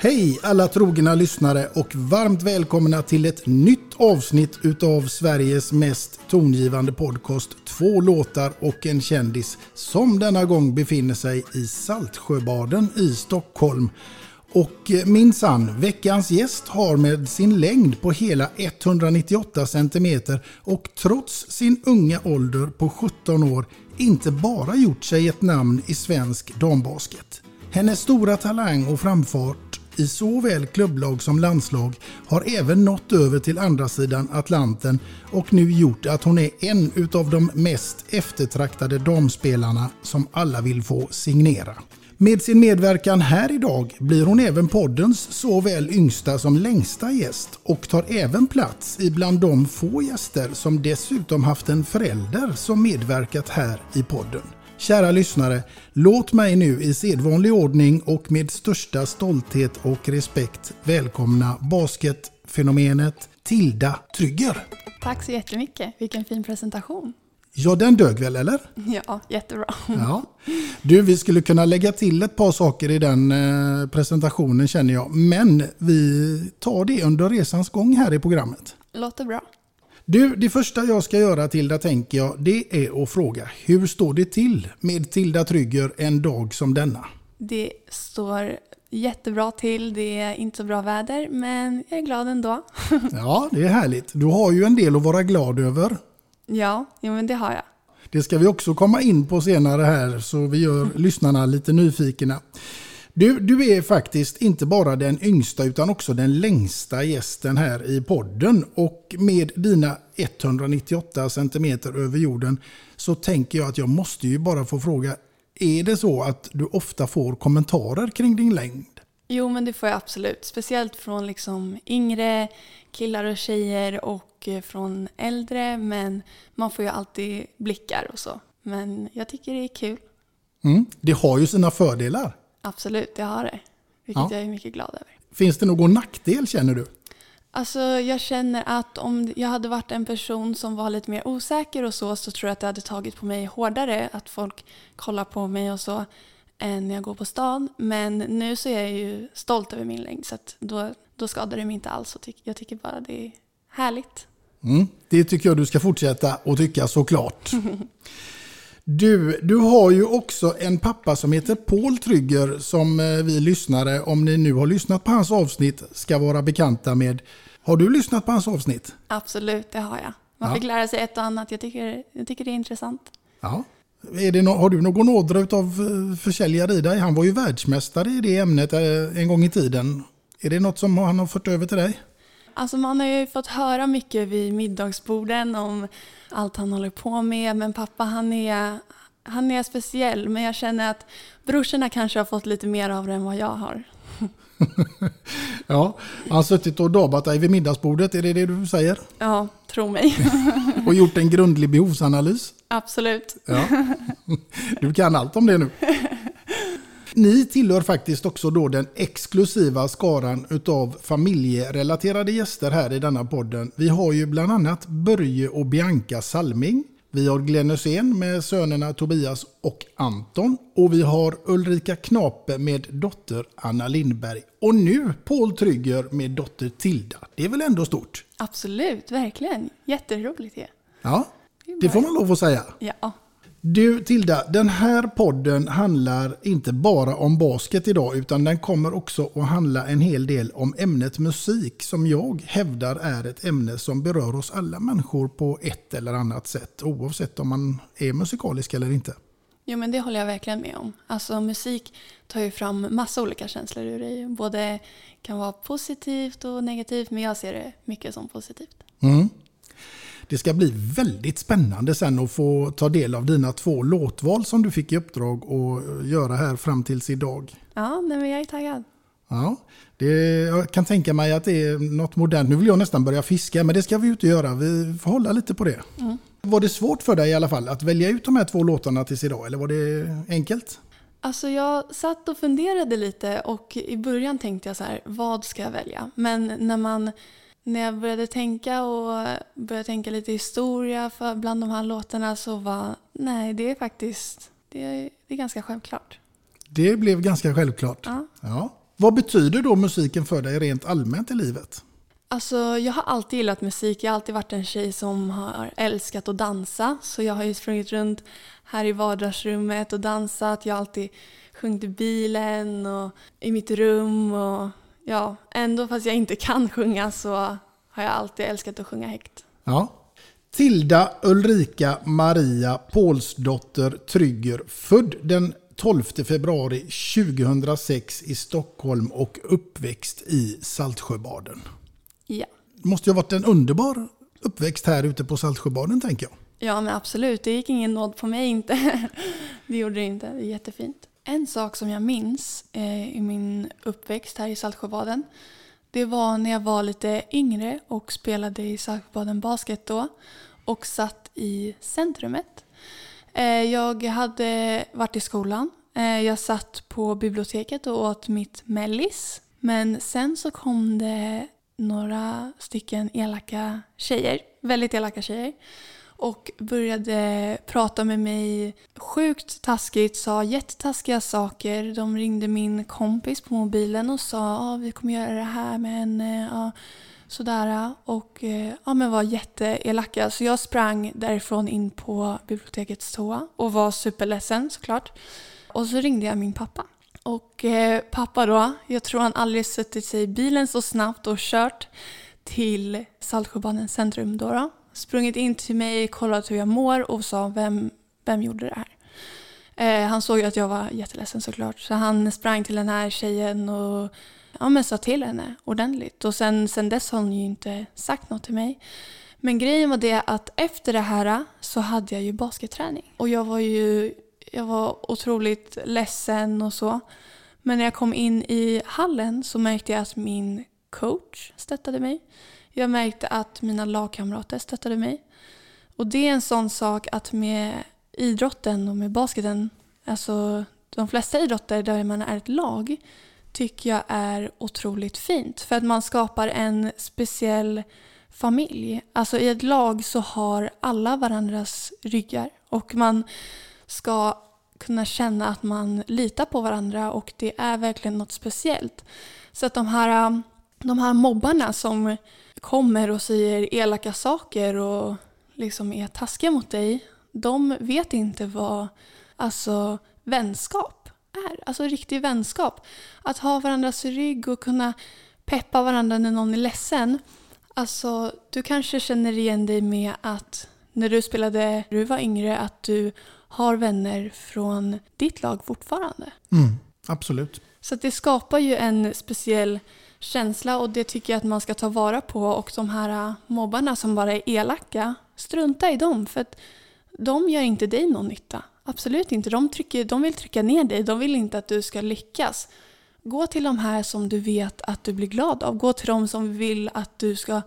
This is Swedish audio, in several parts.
Hej alla trogna lyssnare och varmt välkomna till ett nytt avsnitt utav Sveriges mest tongivande podcast Två låtar och en kändis som denna gång befinner sig i Saltsjöbaden i Stockholm. Och eh, minsann, veckans gäst har med sin längd på hela 198 cm och trots sin unga ålder på 17 år inte bara gjort sig ett namn i svensk dambasket. Hennes stora talang och framfart i såväl klubblag som landslag har även nått över till andra sidan Atlanten och nu gjort att hon är en utav de mest eftertraktade damspelarna som alla vill få signera. Med sin medverkan här idag blir hon även poddens såväl yngsta som längsta gäst och tar även plats ibland de få gäster som dessutom haft en förälder som medverkat här i podden. Kära lyssnare, låt mig nu i sedvanlig ordning och med största stolthet och respekt välkomna basketfenomenet Tilda Trygger. Tack så jättemycket. Vilken fin presentation. Ja, den dög väl eller? Ja, jättebra. Ja. Du, vi skulle kunna lägga till ett par saker i den eh, presentationen känner jag. Men vi tar det under resans gång här i programmet. Låter bra. Du, det första jag ska göra Tilda tänker jag, det är att fråga hur står det till med Tilda Trygger en dag som denna? Det står jättebra till. Det är inte så bra väder, men jag är glad ändå. Ja, det är härligt. Du har ju en del att vara glad över. ja, jo, men det har jag. Det ska vi också komma in på senare här så vi gör lyssnarna lite nyfikna. Du, du är faktiskt inte bara den yngsta utan också den längsta gästen här i podden. Och med dina 198 cm över jorden så tänker jag att jag måste ju bara få fråga. Är det så att du ofta får kommentarer kring din längd? Jo, men det får jag absolut. Speciellt från liksom yngre killar och tjejer och eh, från äldre. Men man får ju alltid blickar och så. Men jag tycker det är kul. Mm. Det har ju sina fördelar. Absolut, det har det. Vilket Ja. jag är mycket glad över. Finns det någon nackdel känner du? Alltså jag känner att om jag hade varit en person som var lite mer osäker och så, så tror jag att det hade tagit på mig hårdare att folk kollar på mig och så än när jag går på stan. Men nu så är jag ju stolt över min längd så att då, då skadar det mig inte alls. Och Jag tycker bara det är härligt. Mm, det tycker jag du ska fortsätta att tycka såklart. Du, du har ju också en pappa som heter Paul Trygger som eh, vi lyssnare, om ni nu har lyssnat på hans avsnitt, ska vara bekanta med. Har du lyssnat på hans avsnitt? Absolut, det har jag. Man Ja. fick lära sig ett och annat. Jag tycker, jag tycker det är intressant. Ja. Är det no har du någon ådra av försäljare i dig? Han var ju världsmästare i det ämnet eh, en gång i tiden. Är det något som han har fört över till dig? Alltså man har ju fått höra mycket vid middagsborden om allt han håller på med. Men pappa han är, han är speciell men jag känner att brorsorna kanske har fått lite mer av det än vad jag har. Ja, han har suttit och dabat dig vid middagsbordet, är det det du säger? Ja, tro mig. Och gjort en grundlig behovsanalys? Absolut. Ja. Du kan allt om det nu. Ni tillhör faktiskt också då den exklusiva skaran utav familjerelaterade gäster här i denna podden. Vi har ju bland annat Börje och Bianca Salming. Vi har Glenn Hysén med sönerna Tobias och Anton. Och vi har Ulrika Knape med dotter Anna Lindberg. Och nu Paul Trygger med dotter Tilda. Det är väl ändå stort? Absolut, verkligen. Jätteroligt det. Ja, det får man lov att säga. Ja. Du Tilda, den här podden handlar inte bara om basket idag utan den kommer också att handla en hel del om ämnet musik som jag hävdar är ett ämne som berör oss alla människor på ett eller annat sätt oavsett om man är musikalisk eller inte. Jo men det håller jag verkligen med om. Alltså musik tar ju fram massa olika känslor ur dig. Både kan vara positivt och negativt men jag ser det mycket som positivt. Mm. Det ska bli väldigt spännande sen att få ta del av dina två låtval som du fick i uppdrag att göra här fram tills idag. Ja, nej, men jag är taggad. Ja, det, jag kan tänka mig att det är något modernt. Nu vill jag nästan börja fiska, men det ska vi ju inte göra. Vi får hålla lite på det. Mm. Var det svårt för dig i alla fall att välja ut de här två låtarna tills idag, eller var det enkelt? Alltså jag satt och funderade lite och i början tänkte jag så här, vad ska jag välja? Men när man när jag började tänka och började tänka lite historia för bland de här låtarna så var nej, det är faktiskt det är, det är ganska självklart. Det blev ganska självklart. Ja. Ja. Vad betyder då musiken för dig rent allmänt i livet? Alltså, jag har alltid gillat musik. Jag har alltid varit en tjej som har älskat att dansa. Så jag har ju sprungit runt här i vardagsrummet och dansat. Jag har alltid sjungit i bilen och i mitt rum. Och ja, ändå fast jag inte kan sjunga så har jag alltid älskat att sjunga högt. Ja. Tilda Ulrika Maria Paulsdotter Trygger, född den 12 februari 2006 i Stockholm och uppväxt i Saltsjöbaden. Ja. Måste ju ha varit en underbar uppväxt här ute på Saltsjöbaden tänker jag. Ja, men absolut. Det gick ingen nåd på mig inte. det gjorde det inte. Det är jättefint. En sak som jag minns eh, i min uppväxt här i Saltsjöbaden det var när jag var lite yngre och spelade i Saltsjöbaden Basket då och satt i centrumet. Eh, jag hade varit i skolan. Eh, jag satt på biblioteket och åt mitt mellis. Men sen så kom det några stycken elaka tjejer, väldigt elaka tjejer och började prata med mig sjukt taskigt, sa jättetaskiga saker. De ringde min kompis på mobilen och sa att ah, vi kommer göra det här med henne. Ja, sådär. Och eh, ja, men var jätteelaka. Så jag sprang därifrån in på bibliotekets toa och var superledsen såklart. Och så ringde jag min pappa. Och eh, pappa då, jag tror han aldrig suttit sig i bilen så snabbt och kört till Saltsjöbadens centrum då, då. Sprungit in till mig, kollat hur jag mår och sa vem, vem gjorde det här? Eh, han såg ju att jag var jätteledsen såklart. Så han sprang till den här tjejen och ja, men sa till henne ordentligt. Och sen, sen dess har hon ju inte sagt något till mig. Men grejen var det att efter det här så hade jag ju basketträning. Och jag var ju jag var otroligt ledsen och så. Men när jag kom in i hallen så märkte jag att min coach stöttade mig. Jag märkte att mina lagkamrater stöttade mig. Och det är en sån sak att med idrotten och med basketen, alltså de flesta idrotter där man är ett lag, tycker jag är otroligt fint. För att man skapar en speciell familj. Alltså i ett lag så har alla varandras ryggar och man ska kunna känna att man litar på varandra och det är verkligen något speciellt. Så att de här, de här mobbarna som kommer och säger elaka saker och liksom är taskiga mot dig, de vet inte vad alltså, vänskap är. Alltså riktig vänskap. Att ha varandras rygg och kunna peppa varandra när någon är ledsen. Alltså, du kanske känner igen dig med att när du spelade, du var yngre, att du har vänner från ditt lag fortfarande. Mm, absolut. Så det skapar ju en speciell känsla och det tycker jag att man ska ta vara på och de här äh, mobbarna som bara är elaka, strunta i dem för att de gör inte dig någon nytta. absolut inte. De, trycker, de vill trycka ner dig. De vill inte att du ska lyckas. Gå till de här som du vet att du blir glad av. Gå till de som vill att du ska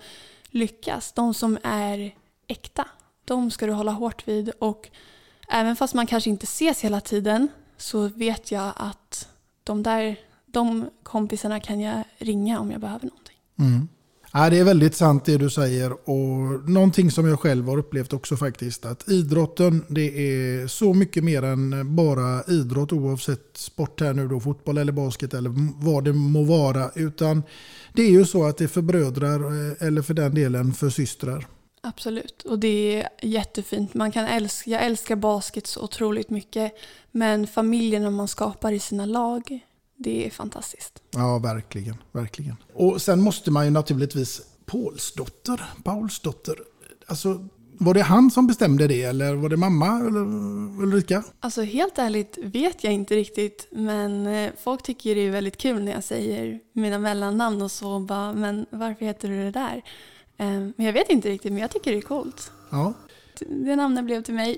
lyckas. De som är äkta. De ska du hålla hårt vid. Och även fast man kanske inte ses hela tiden så vet jag att de där de kompisarna kan jag ringa om jag behöver någonting. Mm. Ja, det är väldigt sant det du säger och någonting som jag själv har upplevt också faktiskt att idrotten det är så mycket mer än bara idrott oavsett sport här nu då fotboll eller basket eller vad det må vara utan det är ju så att det är för brödrar eh, eller för den delen för systrar. Absolut, och det är jättefint. Man kan älska, jag älskar basket så otroligt mycket men familjen man skapar i sina lag det är fantastiskt. Ja, verkligen. verkligen. Och sen måste man ju naturligtvis Paulsdotter, Paulsdotter, alltså var det han som bestämde det eller var det mamma eller Ulrika? Alltså helt ärligt vet jag inte riktigt men eh, folk tycker det är väldigt kul när jag säger mina mellannamn och så bara men varför heter du det där? Ehm, men jag vet inte riktigt men jag tycker det är coolt. Ja. Det namnet blev till mig.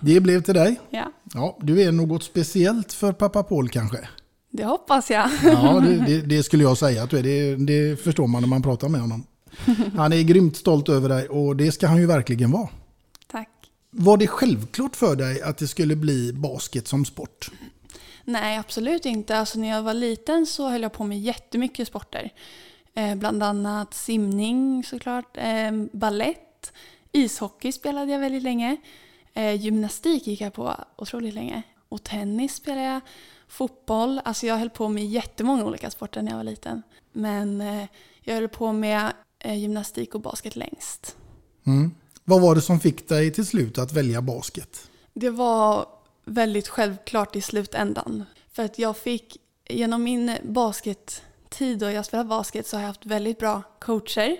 Det blev till dig? Ja. Ja, du är något speciellt för pappa Paul kanske? Det hoppas jag. Ja, det, det, det, skulle jag säga att du är. Det, det förstår man när man pratar med honom. Han är grymt stolt över dig och det ska han ju verkligen vara. Tack. Var det självklart för dig att det skulle bli basket som sport? Nej, absolut inte. Alltså, när jag var liten så höll jag på med jättemycket sporter. Eh, bland annat simning såklart, eh, ballett, ishockey spelade jag väldigt länge. Eh, gymnastik gick jag på otroligt länge. Och tennis spelade jag fotboll. Alltså jag höll på med jättemånga olika sporter när jag var liten. Men eh, jag höll på med eh, gymnastik och basket längst. Mm. Vad var det som fick dig till slut att välja basket? Det var väldigt självklart i slutändan. För att jag fick, genom min baskettid och jag spelade basket så har jag haft väldigt bra coacher.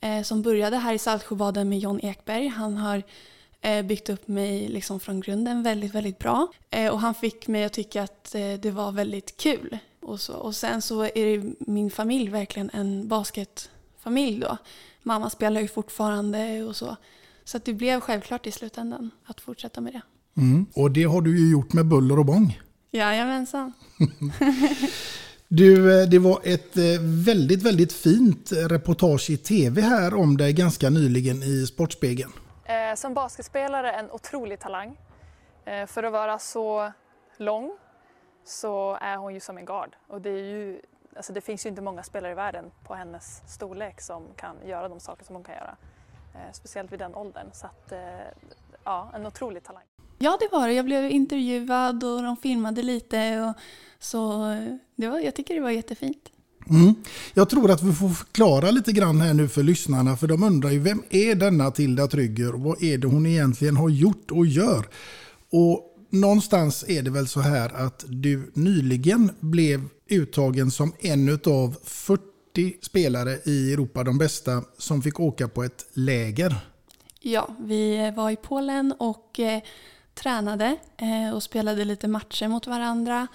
Eh, som började här i Saltsjöbaden med John Ekberg. Han har byggt upp mig liksom från grunden väldigt, väldigt bra. Eh, och han fick mig att tycka att eh, det var väldigt kul. Och, så. och sen så är det min familj verkligen en basketfamilj då. Mamma spelar ju fortfarande och så. Så det blev självklart i slutändan att fortsätta med det. Mm. Och det har du ju gjort med buller och bång. Jajamensan. Du, det var ett väldigt, väldigt fint reportage i tv här om dig ganska nyligen i Sportspegeln. Eh, som basketspelare en otrolig talang. Eh, för att vara så lång så är hon ju som en gard. Och det, är ju, alltså det finns ju inte många spelare i världen på hennes storlek som kan göra de saker som hon kan göra. Eh, speciellt vid den åldern. Så att, eh, ja, en otrolig talang. Ja, det var det. Jag blev intervjuad och de filmade lite. Och så eh, det var, jag tycker det var jättefint. Mm. Jag tror att vi får förklara lite grann här nu för lyssnarna för de undrar ju vem är denna Tilda Trygger och vad är det hon egentligen har gjort och gör? Och någonstans är det väl så här att du nyligen blev uttagen som en av 40 spelare i Europa, de bästa, som fick åka på ett läger. Ja, vi var i Polen och eh, tränade eh, och spelade lite matcher mot varandra.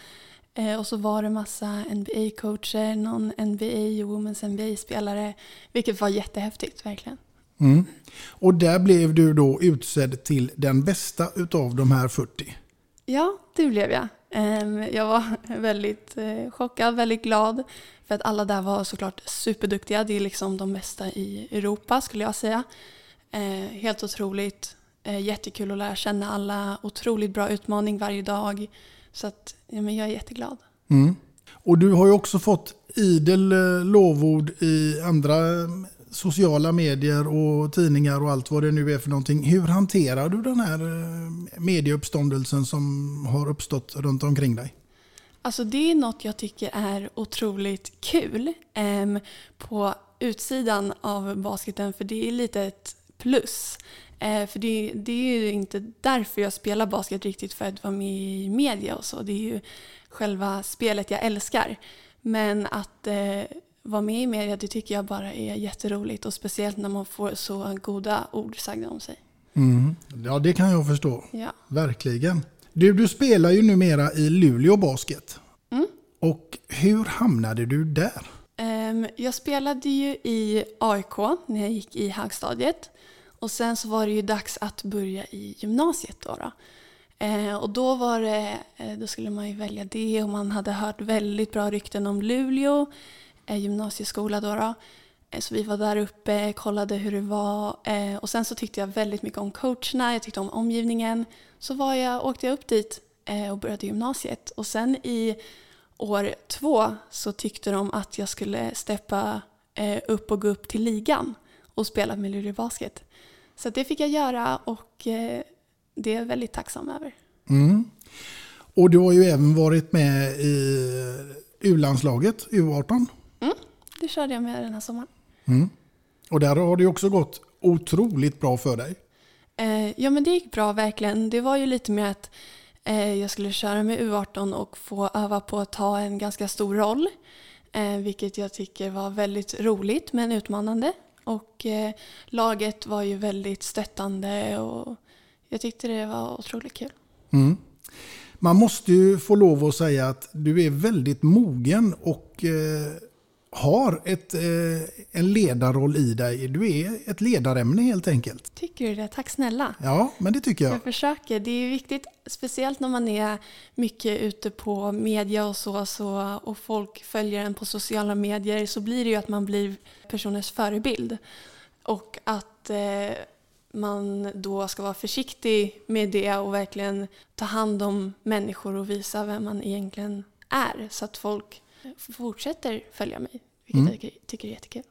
Eh, och så var det massa NBA-coacher, någon NBA och Women's NBA-spelare. Vilket var jättehäftigt, verkligen. Mm. Och där blev du då utsedd till den bästa utav de här 40. Ja, det blev jag. Ehm, jag var väldigt eh, chockad, väldigt glad. För att alla där var såklart superduktiga. Det är liksom de bästa i Europa skulle jag säga. Eh, helt otroligt. Jättekul att lära känna alla. Otroligt bra utmaning varje dag. Så att, ja, men jag är jätteglad. Mm. Och du har ju också fått idel eh, lovord i andra mm, sociala medier och tidningar och allt vad det nu är för någonting. Hur hanterar du den här eh, medieuppståndelsen som har uppstått runt omkring dig? Alltså det är något jag tycker är otroligt kul eh, på utsidan av basketen för det är lite ett plus. Eh, för det, det, är ju inte därför jag spelar basket riktigt, för att vara med i media och så. Det är ju själva spelet jag älskar. Men att eh, vara med i media, det tycker jag bara är jätteroligt. Och speciellt när man får så goda ord sagda om sig. Mm. Ja, det kan jag förstå. Ja. Verkligen. Du, du spelar ju numera i Luleå Basket. Mm. Och hur hamnade du där? Um, jag spelade ju i AIK när jag gick i högstadiet. Och sen så var det ju dags att börja i gymnasiet då. då. Eh, och då var det, eh, då skulle man ju välja det och man hade hört väldigt bra rykten om Luleå eh, gymnasieskola då. då. Eh, Så vi var där uppe, kollade hur det var eh, och sen så tyckte jag väldigt mycket om coacherna, jag tyckte om omgivningen. Så var jag, åkte jag upp dit eh, och började gymnasiet och sen i år två så tyckte de att jag skulle steppa eh, upp och gå upp till ligan och spela med Luleå Basket. Så det fick jag göra och eh, det är jag väldigt tacksam över. Mm. Och du har ju även varit med i U-landslaget, U18. Mm, det körde jag med den här sommaren. Mm. Och där har det ju också gått otroligt bra för dig. Eh, ja men det gick bra verkligen. Det var ju lite mer att eh, jag skulle köra med U18 och få öva på att ta en ganska stor roll. Eh, vilket jag tycker var väldigt roligt men utmanande. Och eh, laget var ju väldigt stöttande och jag tyckte det var otroligt kul. Mm. Man måste ju få lov att säga att du är väldigt mogen och eh, har ett, eh, en ledarroll i dig. Du är ett ledarämne helt enkelt. Tycker du det? Tack snälla. Ja, men det tycker jag. Jag försöker. Det är viktigt, speciellt när man är mycket ute på media och så, så och folk följer en på sociala medier så blir det ju att man blir personens förebild. Och att eh, man då ska vara försiktig med det och verkligen ta hand om människor och visa vem man egentligen är så att folk fortsätter följa mig, vilket Mm. jag tycker- är jättekul.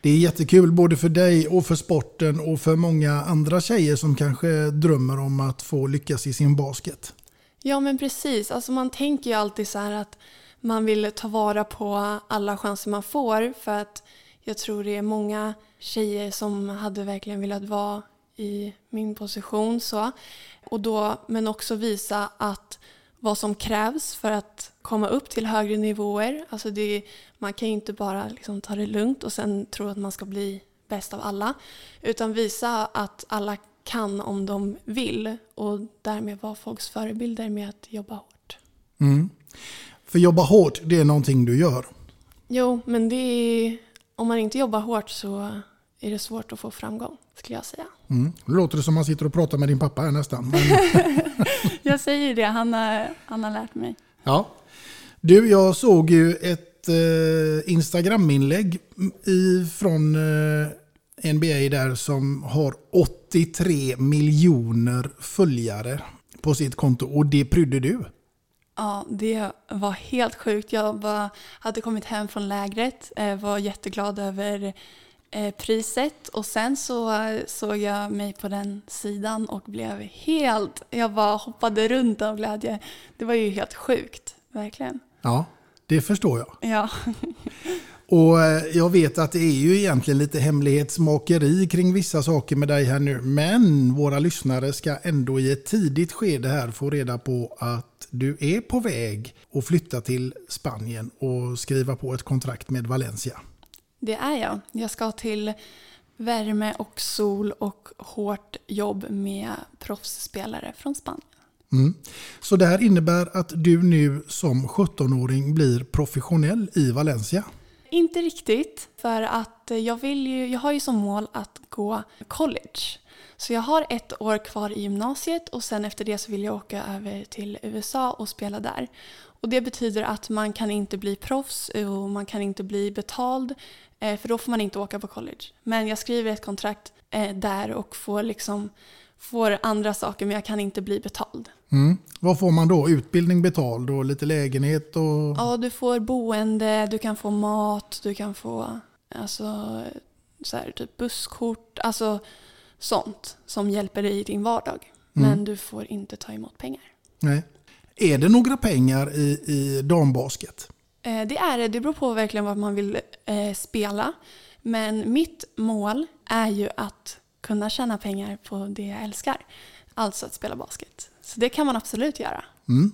Det är jättekul både för dig och för sporten och för många andra tjejer som kanske drömmer om att få lyckas i sin basket. Ja men precis, alltså man tänker ju alltid så här att man vill ta vara på alla chanser man får för att jag tror det är många tjejer som hade verkligen velat vara i min position så. Och då, men också visa att vad som krävs för att komma upp till högre nivåer. Alltså det, man kan ju inte bara liksom ta det lugnt och sen tro att man ska bli bäst av alla. Utan visa att alla kan om de vill och därmed vara folks förebilder med att jobba hårt. Mm. För jobba hårt, det är någonting du gör. Jo, men det är, om man inte jobbar hårt så är det svårt att få framgång, skulle jag säga. Mm. Det låter det som man sitter och pratar med din pappa här nästan. Men, Jag säger det, han har, han har lärt mig. ja. Du, jag såg ju ett eh, Instagram-inlägg från eh, NBA där som har 83 miljoner följare på sitt konto och det prydde du. Ja, det var helt sjukt. Jag var, hade kommit hem från lägret, eh, var jätteglad över eh, priset och sen så eh, såg jag mig på den sidan och blev helt, jag bara hoppade runt av glädje. Det var ju helt sjukt, verkligen. Ja, det förstår jag. Ja, Och eh, jag vet att det är ju egentligen lite hemlighetsmakeri kring vissa saker med dig här nu. Men våra lyssnare ska ändå i ett tidigt skede här få reda på att du är på väg att flytta till Spanien och skriva på ett kontrakt med Valencia. det är jag. Jag ska till värme och sol och hårt jobb med proffsspelare från Spanien. Mm. Så det här innebär att du nu som 17-åring blir professionell i Valencia. Inte riktigt, för att jag, vill ju, jag har ju som mål att gå college. Så jag har ett år kvar i gymnasiet och sen efter det så vill jag åka över till USA och spela där. Och det betyder att man kan inte bli proffs och man kan inte bli betald eh, för då får man inte åka på college. Men jag skriver ett kontrakt eh, där och får liksom får andra saker men jag kan inte bli betald. Mm. Vad får man då? Utbildning betald och lite lägenhet och... Ja, du får boende, du kan få mat, du kan få alltså, så här, typ busskort, alltså sånt som hjälper dig i din vardag. Mm. Men du får inte ta emot pengar. Nej. Är det några pengar i, i dambasket? Eh, det är det, det beror på verkligen vad man vill eh, spela. Men mitt mål är ju att kunna tjäna pengar på det jag älskar. Alltså att spela basket. Så det kan man absolut göra. Mm.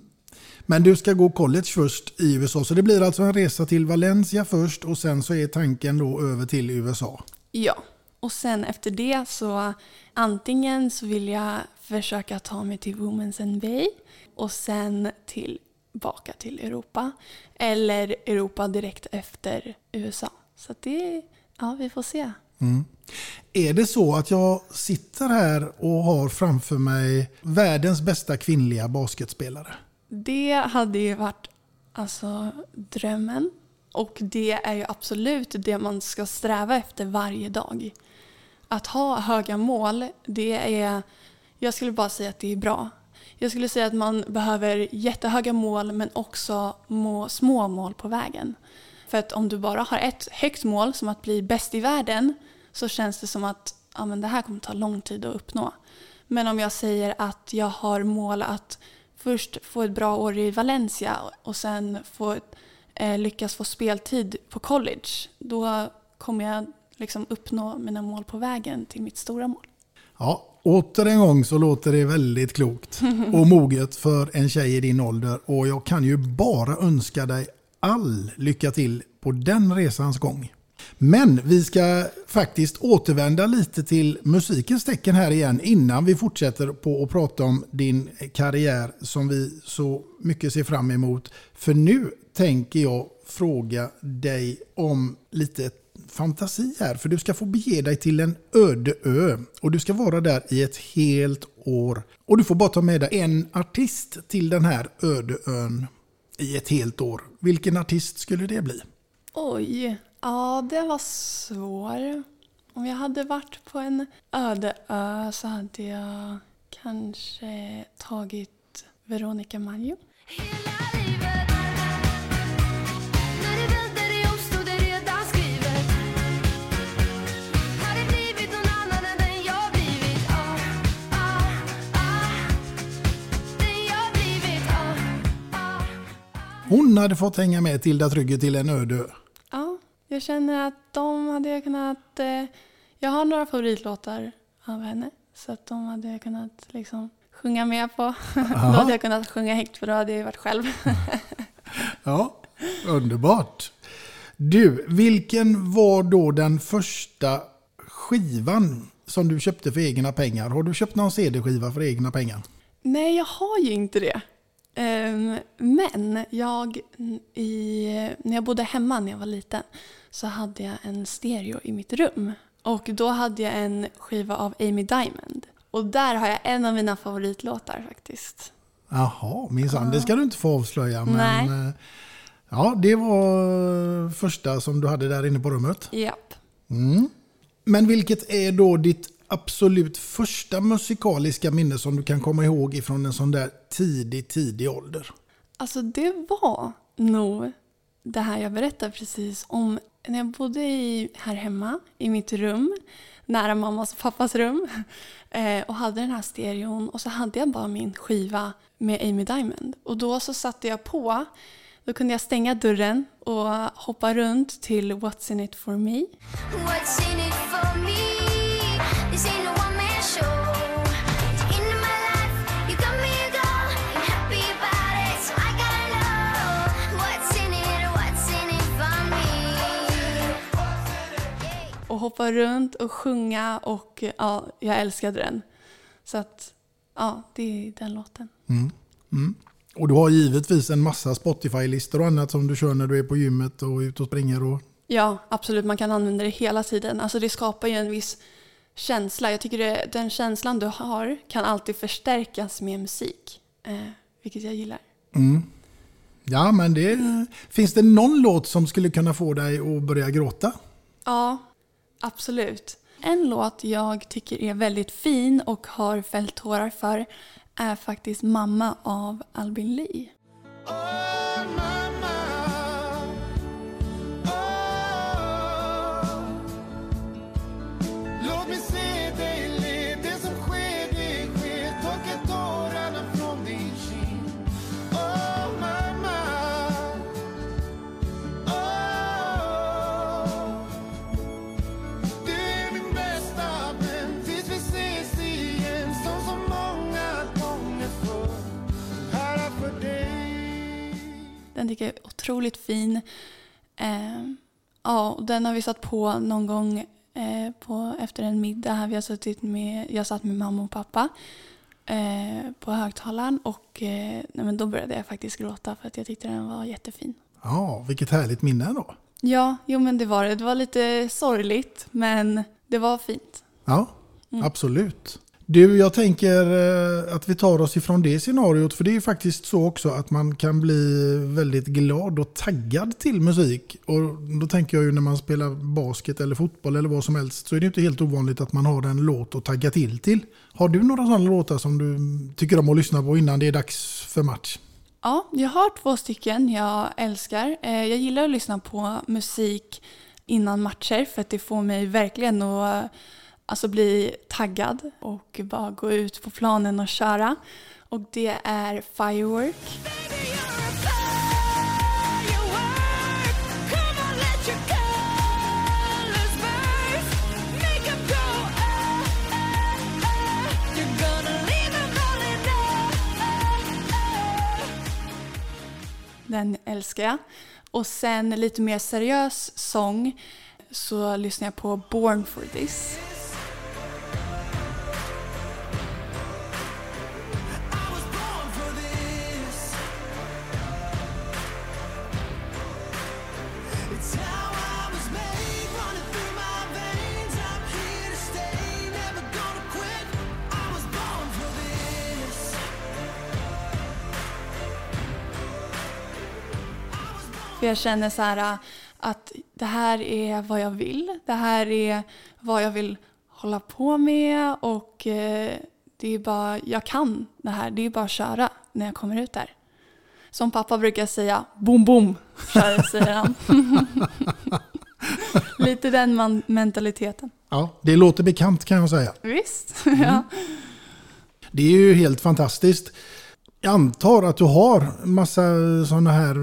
Men du ska gå college först i USA, så det blir alltså en resa till Valencia först och sen så är tanken då över till USA. Ja, och sen efter det så antingen så vill jag försöka ta mig till Women's NBA och sen tillbaka till Europa. Eller Europa direkt efter USA. Så det, ja vi får se. Mm. Är det så att jag sitter här och har framför mig världens bästa kvinnliga basketspelare? Det hade ju varit alltså, drömmen. Och det är ju absolut det man ska sträva efter varje dag. Att ha höga mål, det är... Jag skulle bara säga att det är bra. Jag skulle säga att man behöver jättehöga mål men också må, små mål på vägen. För att om du bara har ett högt mål, som att bli bäst i världen, så känns det som att ja, men det här kommer ta lång tid att uppnå. Men om jag säger att jag har mål att först få ett bra år i Valencia och sen få, eh, lyckas få speltid på college, då kommer jag liksom uppnå mina mål på vägen till mitt stora mål. Ja, åter en gång så låter det väldigt klokt och moget för en tjej i din ålder. Och jag kan ju bara önska dig all lycka till på den resans gång. Men vi ska faktiskt återvända lite till musikens tecken här igen innan vi fortsätter på att prata om din karriär som vi så mycket ser fram emot. För nu tänker jag fråga dig om lite fantasi här. För du ska få bege dig till en öde ö. Och du ska vara där i ett helt år. Och du får bara ta med dig en artist till den här öde ön i ett helt år. Vilken artist skulle det bli? Oj, ja det var svår. Om jag hade varit på en öde ö så hade jag kanske tagit Veronica Maggio. Hon hade fått hänga med Tilda Trygge till en öde jag känner att de hade jag kunnat... Eh, jag har några favoritlåtar av henne. Så att de hade jag kunnat liksom sjunga med på. då hade jag kunnat sjunga högt för då hade jag ju varit själv. ja, underbart. Du, vilken var då den första skivan som du köpte för egna pengar? Har du köpt någon CD-skiva för egna pengar? Nej, jag har ju inte det. Um, men jag, i, när jag bodde hemma när jag var liten så hade jag en stereo i mitt rum. Och då hade jag en skiva av Amy Diamond. Och där har jag en av mina favoritlåtar faktiskt. Jaha, minsann. Det ska du inte få avslöja. Men, Nej. eh, Ja, det var första som du hade där inne på rummet. Japp. Mm. Men vilket är då ditt absolut första musikaliska minne som du kan komma ihåg ifrån en sån där tidig, tidig ålder? Alltså det var nog det här jag berättade precis om när jag bodde i, här hemma i mitt rum nära mammas och pappas rum eh, och hade den här stereon och så hade jag bara min skiva med Amy Diamond och då så satte jag på då kunde jag stänga dörren och hoppa runt till What's in it for me. Och hoppa runt och sjunga och ja, jag älskade den. Så att ja, det är den låten. Mm. Mm. Och du har givetvis en massa Spotify-listor och annat som du kör när du är på gymmet och ute och springer. Och... Ja, absolut. Man kan använda det hela tiden. Alltså det skapar ju en viss känsla. Jag tycker det, den känslan du har kan alltid förstärkas med musik. Eh, vilket jag gillar. Mm. Ja, men det... Finns det någon låt som skulle kunna få dig att börja gråta? Ja, absolut. En låt jag tycker är väldigt fin och har fällt tårar för är faktiskt Mamma av Albin Lee. Låt Den tycker jag är otroligt fin. Eh, ja, och den har vi satt på någon gång eh, på, efter en middag. Här vi har suttit med, jag satt med mamma och pappa eh, på högtalaren och eh, men då började jag faktiskt gråta för att jag tyckte den var jättefin. Ja, vilket härligt minne då. Ja, jo men det var det. Det var lite sorgligt men det var fint. Ja, Mm. absolut. Du, jag tänker eh, att vi tar oss ifrån det scenariot. För det är ju faktiskt så också att man kan bli väldigt glad och taggad till musik. Och då tänker jag ju när man spelar basket eller fotboll eller vad som helst. Så är det inte helt ovanligt att man har en låt att tagga till till. Har du några sådana låtar som du tycker om att lyssna på innan det är dags för match? Ja, jag har två stycken jag älskar. Eh, jag gillar att lyssna på musik innan matcher för att det får mig verkligen att alltså, bli taggad och bara gå ut på planen och köra. Och det är Firework. Den älskar jag. Och sen lite mer seriös sång så lyssnar jag på Born for this. För jag känner så här att det här är vad jag vill. Det här är vad jag vill hålla på med och eh, det är bara, jag kan det här. Det är bara att köra när jag kommer ut där. Som pappa brukar säga, boom boom, kör, säger han. Lite den man- mentaliteten. Ja, det låter bekant kan jag säga. Visst, ja. Det är ju helt fantastiskt. Jag antar att du har massa sådana här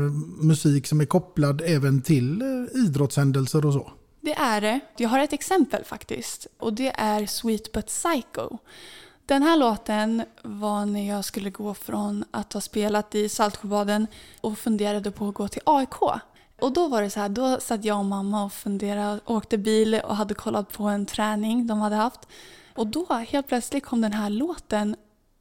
musik som är kopplad även till eh, idrottshändelser och så. Det är det. Jag har ett exempel faktiskt. Och det är Sweet But Psycho. Den här låten var när jag skulle gå från att ha spelat i Saltsjöbaden och funderade på att gå till AIK. Och då var det så här, då satt jag och mamma och funderade, åkte bil och hade kollat på en träning de hade haft. Och då helt plötsligt kom den här låten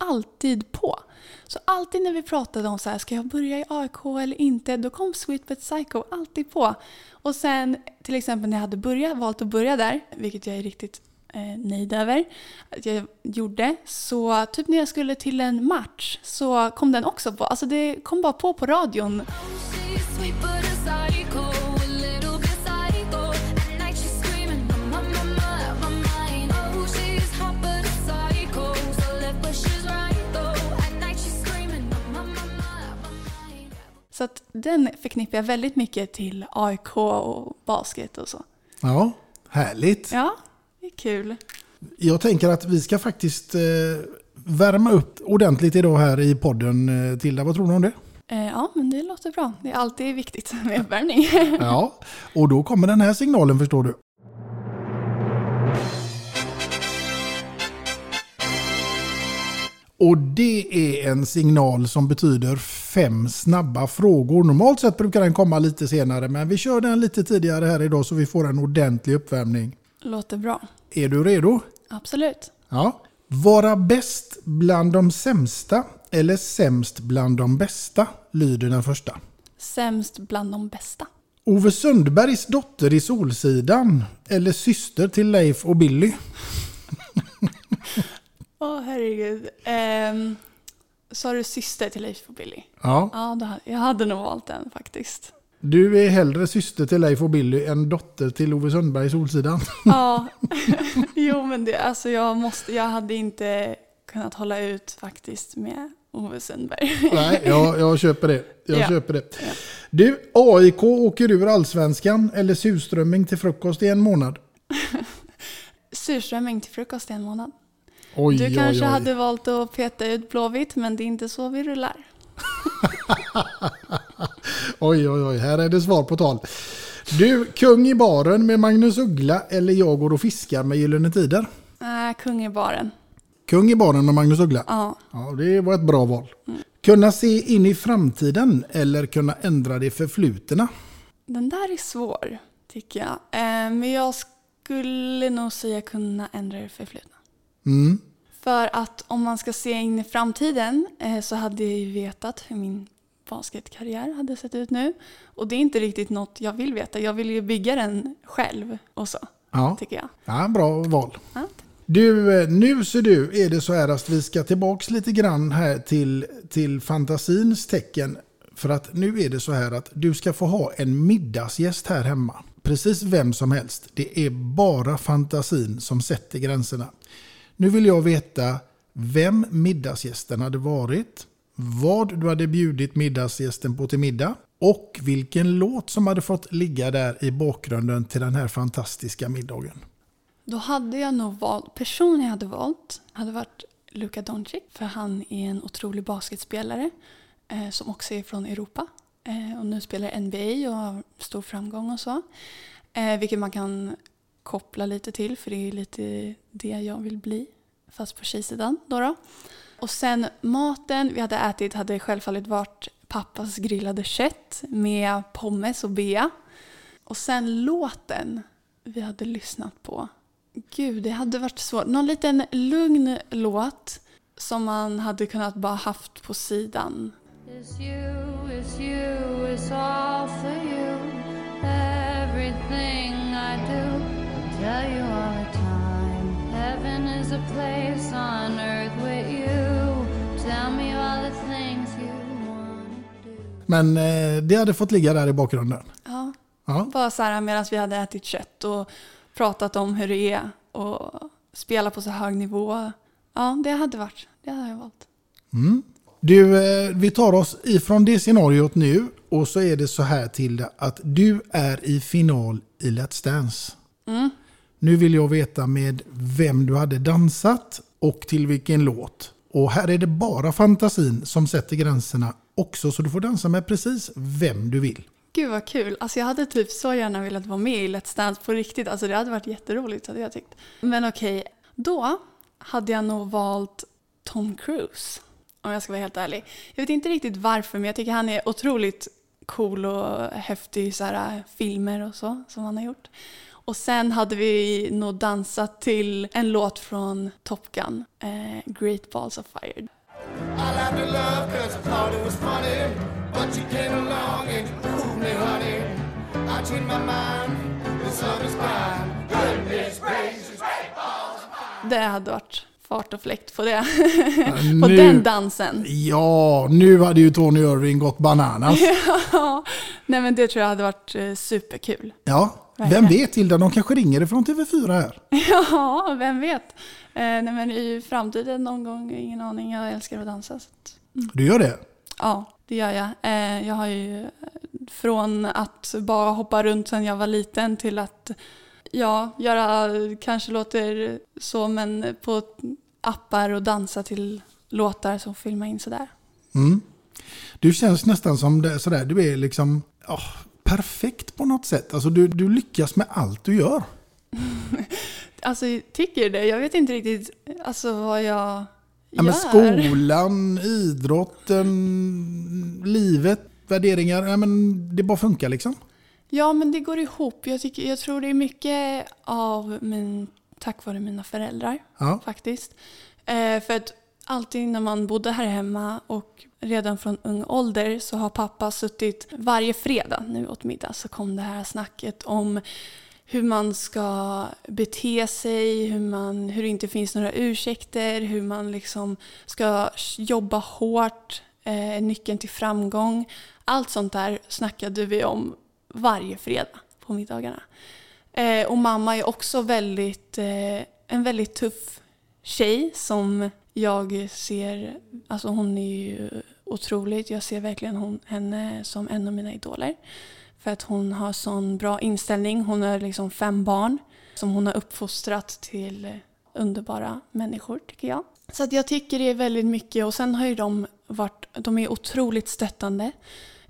alltid på. Så alltid när vi pratade om så här, ska jag börja i AIK eller inte, då kom Sweet But Psycho alltid på. Och sen till exempel när jag hade börjat, valt att börja där, vilket jag är riktigt eh, nöjd över att jag gjorde, så typ när jag skulle till en match så kom den också på. Alltså det kom bara på på radion. Så att den förknippar jag väldigt mycket till AIK och basket och så. Ja, härligt. Ja, det är kul. Jag tänker att vi ska faktiskt eh, värma upp ordentligt idag här i podden. Eh, Tilda, vad tror du om det? Eh, ja, men det låter bra. Det är alltid viktigt med uppvärmning. Ja, och då kommer den här signalen förstår du. Och det är en signal som betyder fem snabba frågor. Normalt sett brukar den komma lite senare, men vi kör den lite tidigare här idag så vi får en ordentlig uppvärmning. låter bra. Är du redo? Absolut. Ja. Vara bäst bland de sämsta eller sämst bland de bästa lyder den första. Sämst bland de bästa. Ove Sundbergs dotter i Solsidan eller syster till Leif och Billy? Åh herregud. Ehm, Sa du syster till Leif och Billy? Ja. Ja, jag hade nog valt den faktiskt. Du är hellre syster till Leif och Billy än dotter till Ove Sundberg i Solsidan. Ja, jo men det, alltså jag, måste, jag hade inte kunnat hålla ut faktiskt med Ove Sundberg. Nej, jag, jag köper det. Jag Ja. köper det. Du, AIK åker ur allsvenskan eller surströmming till frukost i en månad? Surströmming till frukost i en månad. Oj, du kanske oj, oj. hade valt att peta ut Blåvitt men det är inte så vi rullar. Oj, oj, oj. Här är det svar på tal. Du, kung i baren med Magnus Uggla eller jag går och fiskar med Gyllene Tider? Nej, kung i baren. Kung i baren med Magnus Uggla? Ja. Ja, det var ett bra val. Kunna se in i framtiden eller kunna ändra det förflutna? Den där är svår, tycker jag. Eh, men jag skulle nog säga kunna ändra det förflutna. Mm. För att om man ska se in i framtiden eh, så hade jag ju vetat hur min basketkarriär hade sett ut nu. Och det är inte riktigt något jag vill veta. Jag vill ju bygga den själv och så. Ja. tycker jag. Ja, bra val. Ja. Du, eh, nu ser du är det så här att vi ska tillbaks lite grann här till, till fantasins tecken. För att nu är det så här att du ska få ha en middagsgäst här hemma. Precis vem som helst. Det är bara fantasin som sätter gränserna. Nu vill jag veta vem middagsgästen hade varit, vad du hade bjudit middagsgästen på till middag och vilken låt som hade fått ligga där i bakgrunden till den här fantastiska middagen. Då hade jag nog valt, personen jag hade valt hade varit Luka Doncic. För han är en otrolig basketspelare eh, som också är från Europa. Eh, och nu spelar NBA och har stor framgång och så. Eh, vilket man kan koppla lite till för det är lite det jag vill bli. Fast på tjejsidan då, då. Och sen maten vi hade ätit hade självfallet varit pappas grillade kött med pommes och bea. Och sen låten vi hade lyssnat på. Gud, det hade varit svårt. Någon liten lugn låt som man hade kunnat bara haft på sidan. It's you, it's you, it's all for you. Tell you all the time. Heaven is a place on earth with you. Tell me all the things you want to do. Men eh, det hade fått ligga där i bakgrunden. Ja, Ja. bara så här medan vi hade ätit kött och pratat om hur det är och spela på så hög nivå. Ja, det hade varit. Det hade jag valt. Du, eh, vi tar oss ifrån det scenariot nu och så är det så här till att du är i final i Let's Dance. Nu vill jag veta med vem du hade dansat och till vilken låt. Och här är det bara fantasin som sätter gränserna också så du får dansa med precis vem du vill. Gud vad kul. Alltså jag hade typ så gärna velat vara med i Let's Dance på riktigt. Alltså det hade varit jätteroligt hade jag tyckt. Men okej, då hade jag nog valt Tom Cruise. Om jag ska vara helt ärlig. Jag vet inte riktigt varför men jag tycker han är otroligt cool och häftig i så här äh, filmer och så som han har gjort. Och sen hade vi nog dansat till en låt från Top Gun, eh, Great Balls of Fire. Det hade varit fart och fläkt på det. nu- på den dansen. Ja, nu hade ju Tony Irving gått bananas. Ja, nej men det tror jag hade varit eh, superkul. Ja, vem vet Hilda, de kanske ringer ifrån TV4 här. Ja, vem vet. Eh, nej men i framtiden någon gång, ingen aning. Jag älskar att dansa. Att, Du gör det? ja, det gör jag. Eh, jag har ju från att bara hoppa runt sedan jag var liten till att ja, göra, kanske låter så, men på appar och dansa till låtar som filmar in sådär. Du känns nästan som det, sådär, du är liksom ja, perfekt på något sätt. Alltså du, du lyckas med allt du gör. Alltså, tycker det? Jag vet inte riktigt alltså, vad jag Ja, gör. skolan, idrotten, livet, värderingar. Ja, men det bara funkar liksom. Ja, men det går ihop. Jag, tycker, jag tror det är mycket av min, tack vare mina föräldrar Ja. faktiskt. Eh, för att alltid när man bodde här hemma och redan från ung ålder så har pappa suttit varje fredag nu åt middag så kom det här snacket om hur man ska bete sig, hur, man, hur det inte finns några ursäkter, hur man liksom ska jobba hårt, eh, nyckeln till framgång. Allt sånt där snackade vi om varje fredag på middagarna. Eh, och mamma är också väldigt, eh, en väldigt tuff tjej som jag ser, alltså hon är ju otroligt, jag ser verkligen hon, henne som en av mina idoler. För att hon har sån bra inställning, hon har liksom fem barn som hon har uppfostrat till underbara människor tycker jag. Så att jag tycker det är väldigt mycket och sen har ju de varit, de är otroligt stöttande.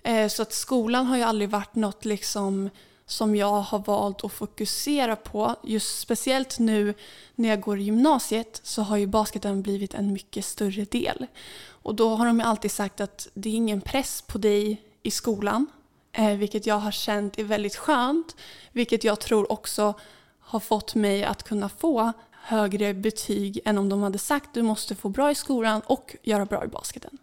Eh, så att skolan har ju aldrig varit något liksom som jag har valt att fokusera på. Just speciellt nu när jag går i gymnasiet så har ju basketen blivit en mycket större del. Och då har de ju alltid sagt att det är ingen press på dig i skolan. Eh, vilket jag har känt är väldigt skönt. Vilket jag tror också har fått mig att kunna få högre betyg än om de hade sagt du måste få bra i skolan och göra bra i basketen.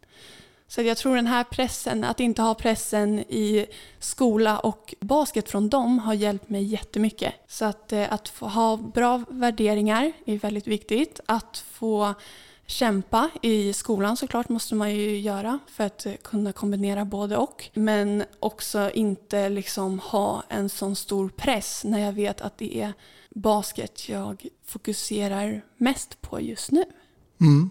Så jag tror den här pressen, att inte ha pressen i skola och basket från dem har hjälpt mig jättemycket. Så att, eh, att få ha bra värderingar är väldigt viktigt. Att få kämpa i skolan såklart måste man ju göra för att kunna kombinera både och. Men också inte liksom ha en sån stor press när jag vet att det är basket jag fokuserar mest på just nu. Mm.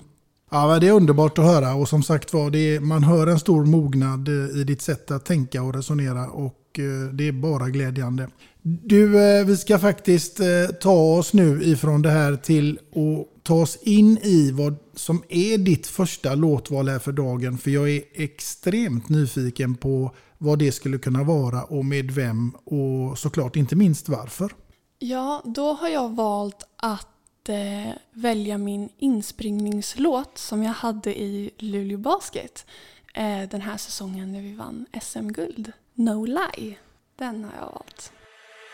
Ja, men det är underbart att höra och som sagt var, det är, man hör en stor mognad eh, i ditt sätt att tänka och resonera och eh, det är bara glädjande. Du, eh, vi ska faktiskt ta oss nu ifrån det här till att ta oss in i vad som är ditt första låtval här för dagen. För jag är extremt nyfiken på vad det skulle kunna vara och med vem och såklart inte minst varför. Ja, då har jag valt att eh, välja min inspringningslåt som jag hade i Luleå Basket eh, den här säsongen när vi vann SM-guld. No Lie. Den har jag valt.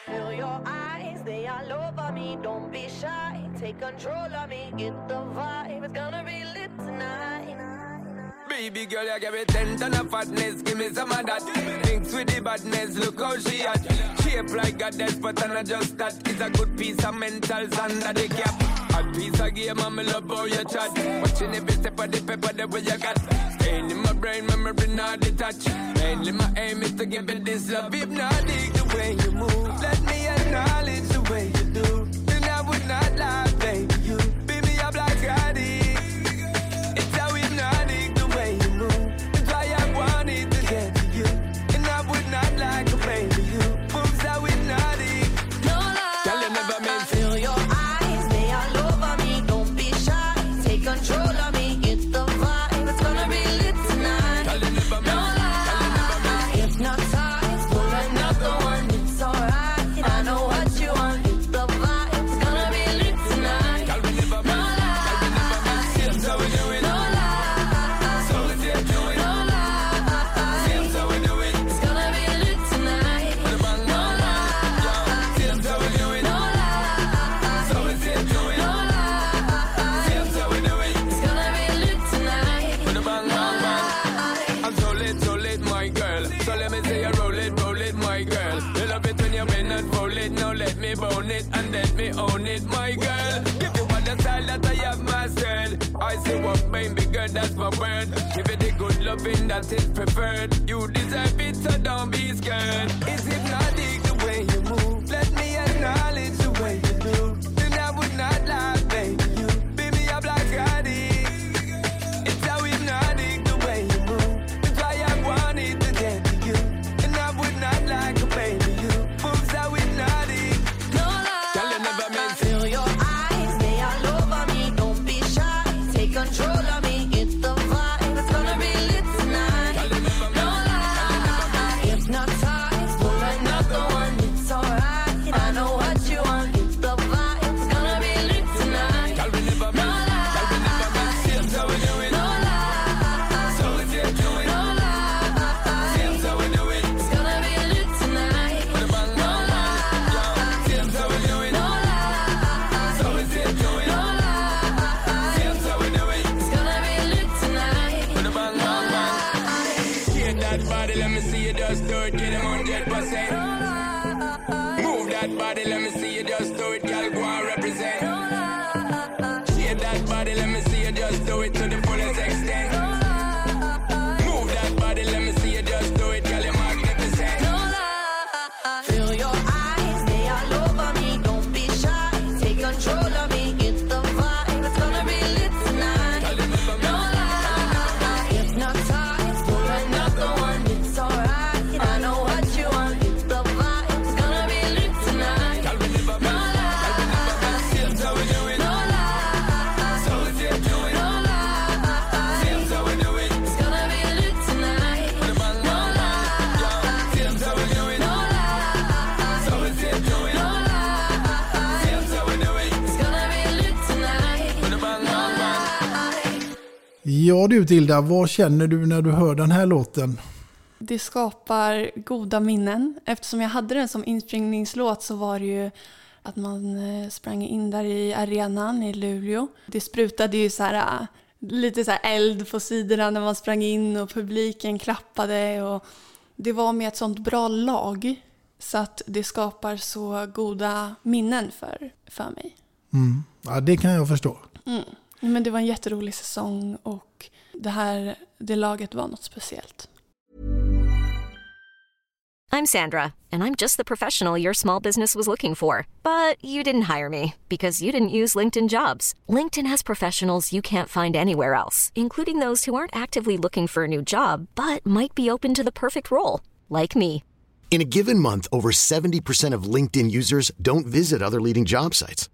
Feel your eyes, they all over me. Don't be shy, take control of me. Get the vibe, it's gonna be lit tonight. Baby girl, you give me ten ton of fatness, give me some of that. Thinks with the badness, look how she at. Shape like a death, but I just that. It's a good piece of mentals under the cap. A piece of game, I'm love how you chat. Watching every step of the paper, the way you got. Staying in my brain, memory not detached. Mainly my aim is to give it this love. If not, dig the way you move. Let me acknowledge the way you do. Then I would not lie, baby girl, that's my word. Give it the good loving that is preferred. You deserve it, so don't be scared. It's hypnotic the way you move. Let me acknowledge the way Ja du Tilda, vad känner du när du hör den här låten? Det skapar goda minnen. Eftersom jag hade den som inspringningslåt så var det ju att man eh, sprang in där i arenan i Luleå. Det sprutade ju så här eh, lite så eld på sidorna när man sprang in och publiken klappade. Och det var med ett sånt bra lag så att det skapar så goda minnen för, för mig. Mm. Ja, det kan jag förstå. Mm. Men det var en jätterolig säsong och det här det laget var något speciellt. I'm Sandra, and I'm just the professional your small business was looking for. But you didn't hire me because you didn't use LinkedIn jobs. LinkedIn has professionals you can't find anywhere else, including those who aren't actively looking for a new job but might be open to the perfect role, like me. In a given month, over 70% of LinkedIn users don't visit other leading job sites.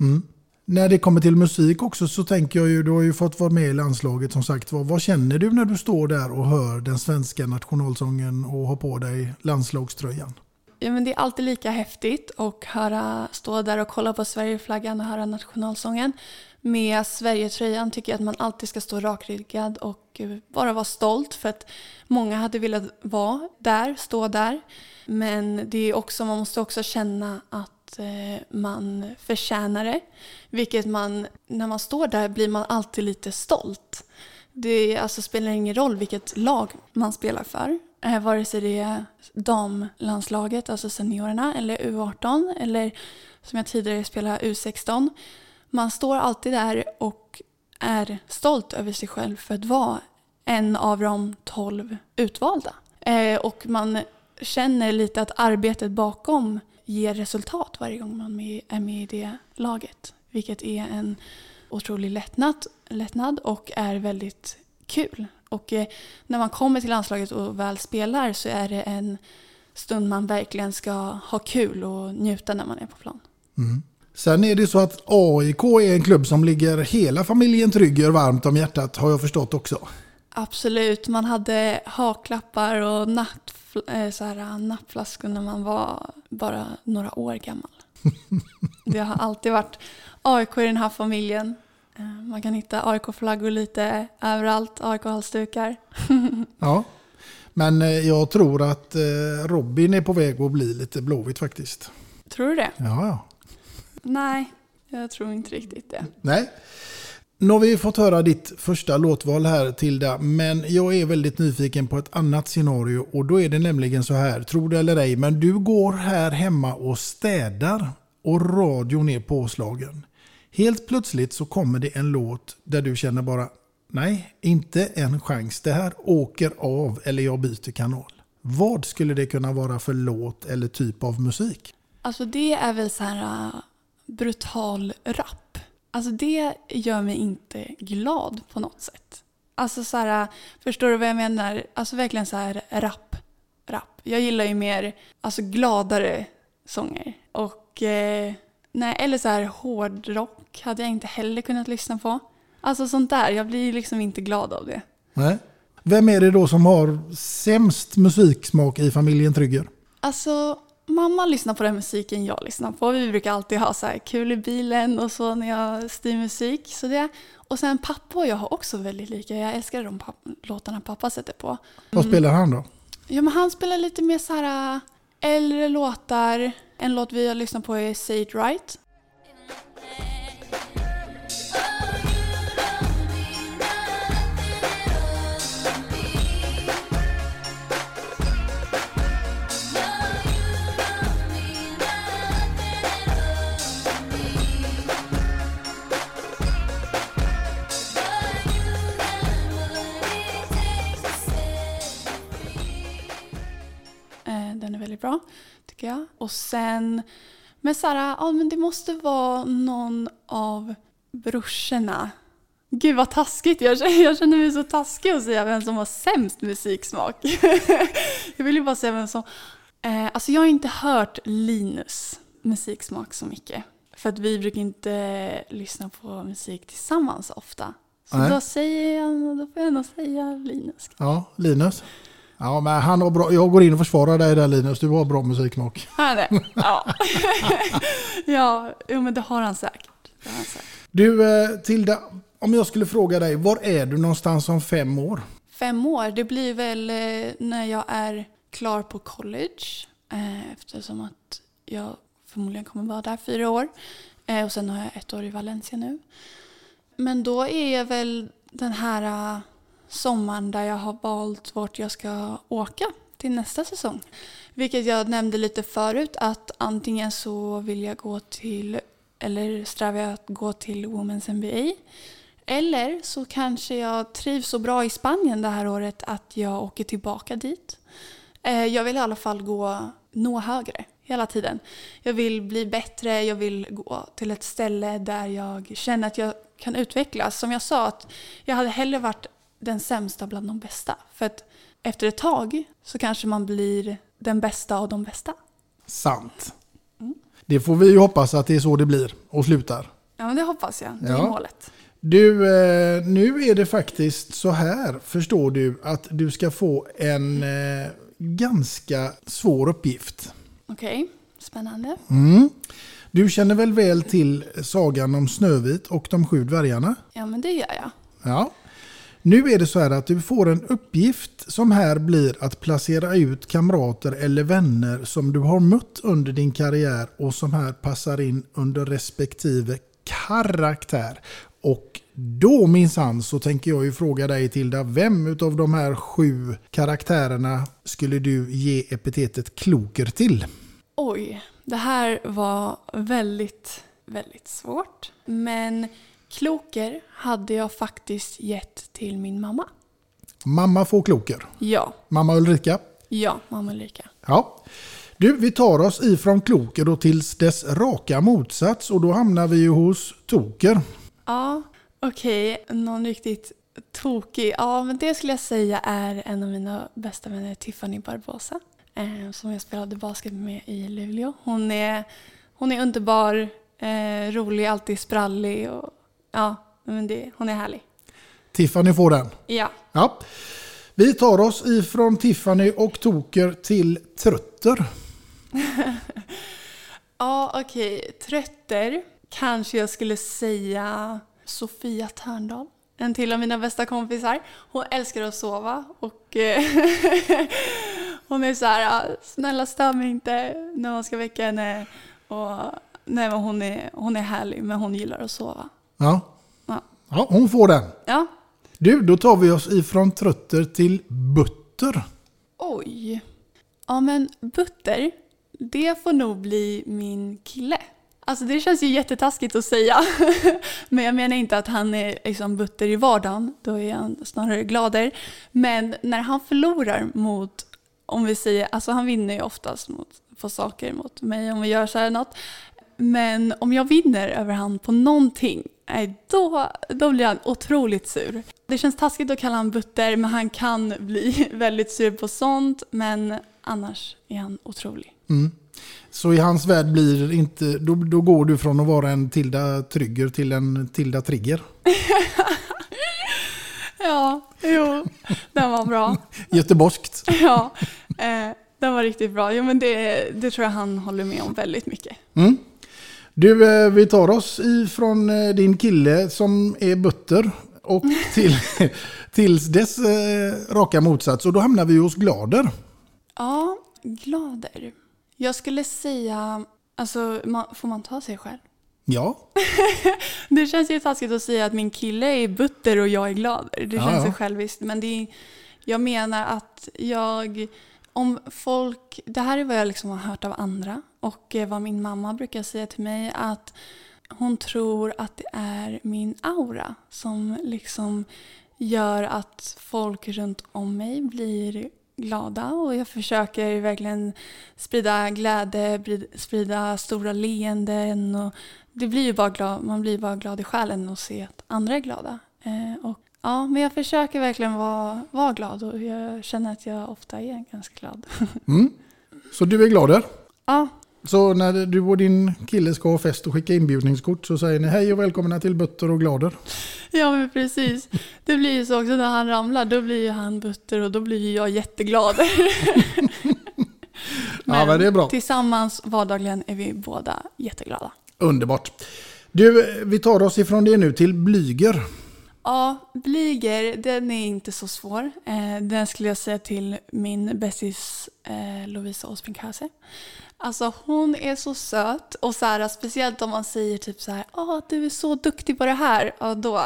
Mm. När det kommer till musik också så tänker jag ju, du har ju fått vara med i landslaget som sagt var. Vad känner du när du står där och hör den svenska nationalsången och har på dig landslagströjan? Ja, men det är alltid lika häftigt att höra, stå där och kolla på Sverigeflaggan och höra nationalsången. Med Sverigetröjan tycker jag att man alltid ska stå rakryggad och bara vara stolt för att många hade velat vara där, stå där. Men det är också, man måste också känna att Eh, man förtjänar det. Vilket man, när man står där blir man alltid lite stolt. Det alltså, spelar ingen roll vilket lag man spelar för. Eh, vare sig det är damlandslaget, alltså seniorerna, eller U18 eller som jag tidigare spelade U16. Man står alltid där och är stolt över sig själv för att vara en av de tolv utvalda. Eh, och man känner lite att arbetet bakom ger resultat varje gång man är med i det laget. Vilket är en otrolig lättnad, lättnad och är väldigt kul. Och eh, när man kommer till landslaget och väl spelar så är det en stund man verkligen ska ha kul och njuta när man är på plan. Mm. Sen är det så att AIK är en klubb som ligger hela familjen Trygger varmt om hjärtat har jag förstått också. Absolut, man hade haklappar och natt, eh, så här, nappflaskor när man var bara några år gammal. det har alltid varit AIK i den här familjen. Eh, Man kan hitta AIK-flaggor lite överallt, AIK-halsdukar. Ja, men eh, jag tror att Robin är på väg att bli lite blåvit faktiskt. Tror du det? Ja, ja. Nej, jag tror inte riktigt det. Nej. Nu har vi fått höra ditt första låtval här Tilda, men jag är väldigt nyfiken på ett annat scenario och då är det nämligen så här, tro det eller ej, men du går här hemma och städar och radion är påslagen. Helt plötsligt så kommer det en låt där du känner bara, nej, inte en chans, det här åker av eller jag byter kanal. Vad skulle det kunna vara för låt eller typ av musik? Alltså det är väl så här uh, brutal rap. Alltså det gör mig inte glad på något sätt. Alltså så här, förstår du vad jag menar? Alltså verkligen så här rap, rap. Jag gillar ju mer alltså gladare sånger. Och eh, nej, eller så här hårdrock hade jag inte heller kunnat lyssna på. Alltså sånt där, jag blir liksom inte glad av det. Nej. Vem är det då som har sämst musiksmak i familjen Trygger? Alltså, mamma lyssnar på den musiken jag lyssnar på. Vi brukar alltid ha så här kul i bilen och så när jag styr musik. Så det. Och sen pappa och jag har också väldigt lika. Jag älskar de papp- låtarna pappa sätter på. Vad spelar han då? Ja, men han spelar lite mer så här äh, äldre låtar. En låt vi har lyssnat på är Say It Right. Väldigt bra, tycker jag. Och sen, men så här, ja men det måste vara någon av brorsorna. Gud vad taskigt, jag känner, jag känner mig så taskig att säga vem som har sämst musiksmak. jag vill ju bara säga vem som... Eh, alltså jag har inte hört Linus musiksmak så mycket. För att vi brukar inte lyssna på musik tillsammans ofta. Så Nej. då säger jag, då får jag nog säga Linus. Ja, Linus. Ja, men han har bra. Jag går in och försvarar dig där Linus. Du har bra musiksmak. Har han det? Ja. ja, jo, men det har han säkert. Det har han säkert. Du eh, Tilda, om jag skulle fråga dig, var är du någonstans om fem år? Fem år, det blir väl eh, när jag är klar på college. Eh, eftersom att jag förmodligen kommer vara där fyra år. Och sen har jag ett år i Valencia nu. Men då är jag väl den här sommaren där jag har valt vart jag ska åka till nästa säsong. Vilket jag nämnde lite förut att antingen så vill jag gå till eller strävar jag att gå till Women's NBA. Eller så kanske jag trivs så bra i Spanien det här året att jag åker tillbaka dit. Eh, jag vill i alla fall gå, nå högre hela tiden. Jag vill bli bättre, jag vill gå till ett ställe där jag känner att jag kan utvecklas. Som jag sa, att jag hade hellre varit den sämsta bland de bästa. För att efter ett tag så kanske man blir den bästa av de bästa. Sant. Det får vi ju hoppas att det är så det blir och slutar. Ja, det hoppas jag. Det är Ja. målet. Du, eh, nu är det faktiskt så här, förstår du, att du ska få en eh, ganska svår uppgift. Okej, spännande. Mm. Du känner väl väl till sagan om Snövit och de sju dvärgarna? Ja, men det gör jag. Ja. Nu är det så här att du får en uppgift som här blir att placera ut kamrater eller vänner som du har mött under din karriär och som här passar in under respektive karaktär. Och då minsann så tänker jag ju fråga dig Tilda, vem utav de här sju karaktärerna skulle du ge epitetet kloker till? Oj, det här var väldigt, väldigt svårt. Men kloker hade jag faktiskt gett till min mamma. Mamma får kloker. Ja, Mamma Ulrika. ja, mamma Ulrika. Ja. Du, vi tar oss ifrån kloker då tills dess raka motsats och då hamnar vi ju hos toker. Ja, okej, någon riktigt tokig. Ja, men det skulle jag säga är en av mina bästa vänner, Tiffany Barbosa. Eh, som jag spelade basket med i Luleå. Hon är, hon är underbar, eh, rolig, alltid sprallig och ja, men det, hon är härlig. Tiffany får den. Ja. Ja. Vi tar oss ifrån Tiffany och toker till trötter. Ja, okej. Trötter. Kanske jag skulle säga Sofia Törndal. En till av mina bästa kompisar. Hon älskar att sova och eh, hon är så här, "Ja, snälla stör mig inte när man ska väcka henne. Och, nej, hon, är, hon är härlig men hon gillar att sova. Ja. Ja. Ja, hon får den. Ja. Du, då tar vi oss ifrån trötter till butter. Oj. Ja men Butter, det får nog bli min kille. Alltså det känns ju jättetaskigt att säga. men jag menar inte att han är liksom butter i vardagen. Då är han snarare glader. Men när han förlorar mot, om vi säger, alltså han vinner ju oftast mot, på saker mot mig om vi gör så här något. Men om jag vinner över han på någonting, nej, då, då blir han otroligt sur. Det känns taskigt att kalla han butter, men han kan bli väldigt sur på sånt. Men annars är han otrolig. Mm. Så i hans värld blir inte, då, då går du från att vara en Tilda Trygger till en Tilda Trigger. Ja, jo, den var bra. Göteborgskt. Ja, eh, den var riktigt bra. Jo, men det, det tror jag han håller med om väldigt mycket. Mm. Du, eh, vi tar oss ifrån eh, din kille som är butter och till, till dess eh, raka motsats. Och då hamnar vi hos Glader. Ja, glader. Jag skulle säga, alltså får man ta sig själv? Ja, Det känns ju taskigt att säga att min kille är butter och jag är glader. Det känns ju själviskt. Men det är, jag menar att jag, om folk, det här är vad jag liksom har hört av andra och eh, vad min mamma brukar säga till mig att hon tror att det är min aura som liksom gör att folk runt om mig blir glada och jag försöker verkligen sprida glädje, sprida stora leenden och det blir ju bara glad, man blir bara glad i själen att se att andra är glada. Eh, och, ja, men jag försöker verkligen vara, vara glad och jag känner att jag ofta är ganska glad. mm. så du är Glader. ja, Så när du och din kille ska ha fest och skicka inbjudningskort så säger ni hej och välkomna till Butter och Glader. ja, men precis. Det blir ju så också när han ramlar, då blir ju han butter och då blir ju jag jätteglad. Ja, men det är bra. Tillsammans vardagligen är vi båda jätteglada. Underbart. Du, vi tar oss ifrån det nu till Blyger. Ja, Blyger, den är inte så svår. Eh, den skulle jag säga till min bästis eh, Lovisa Åsbrink-Hase. Alltså hon är så söt och så här, speciellt om man säger typ så här, åh du är så duktig på det här. Ja, då,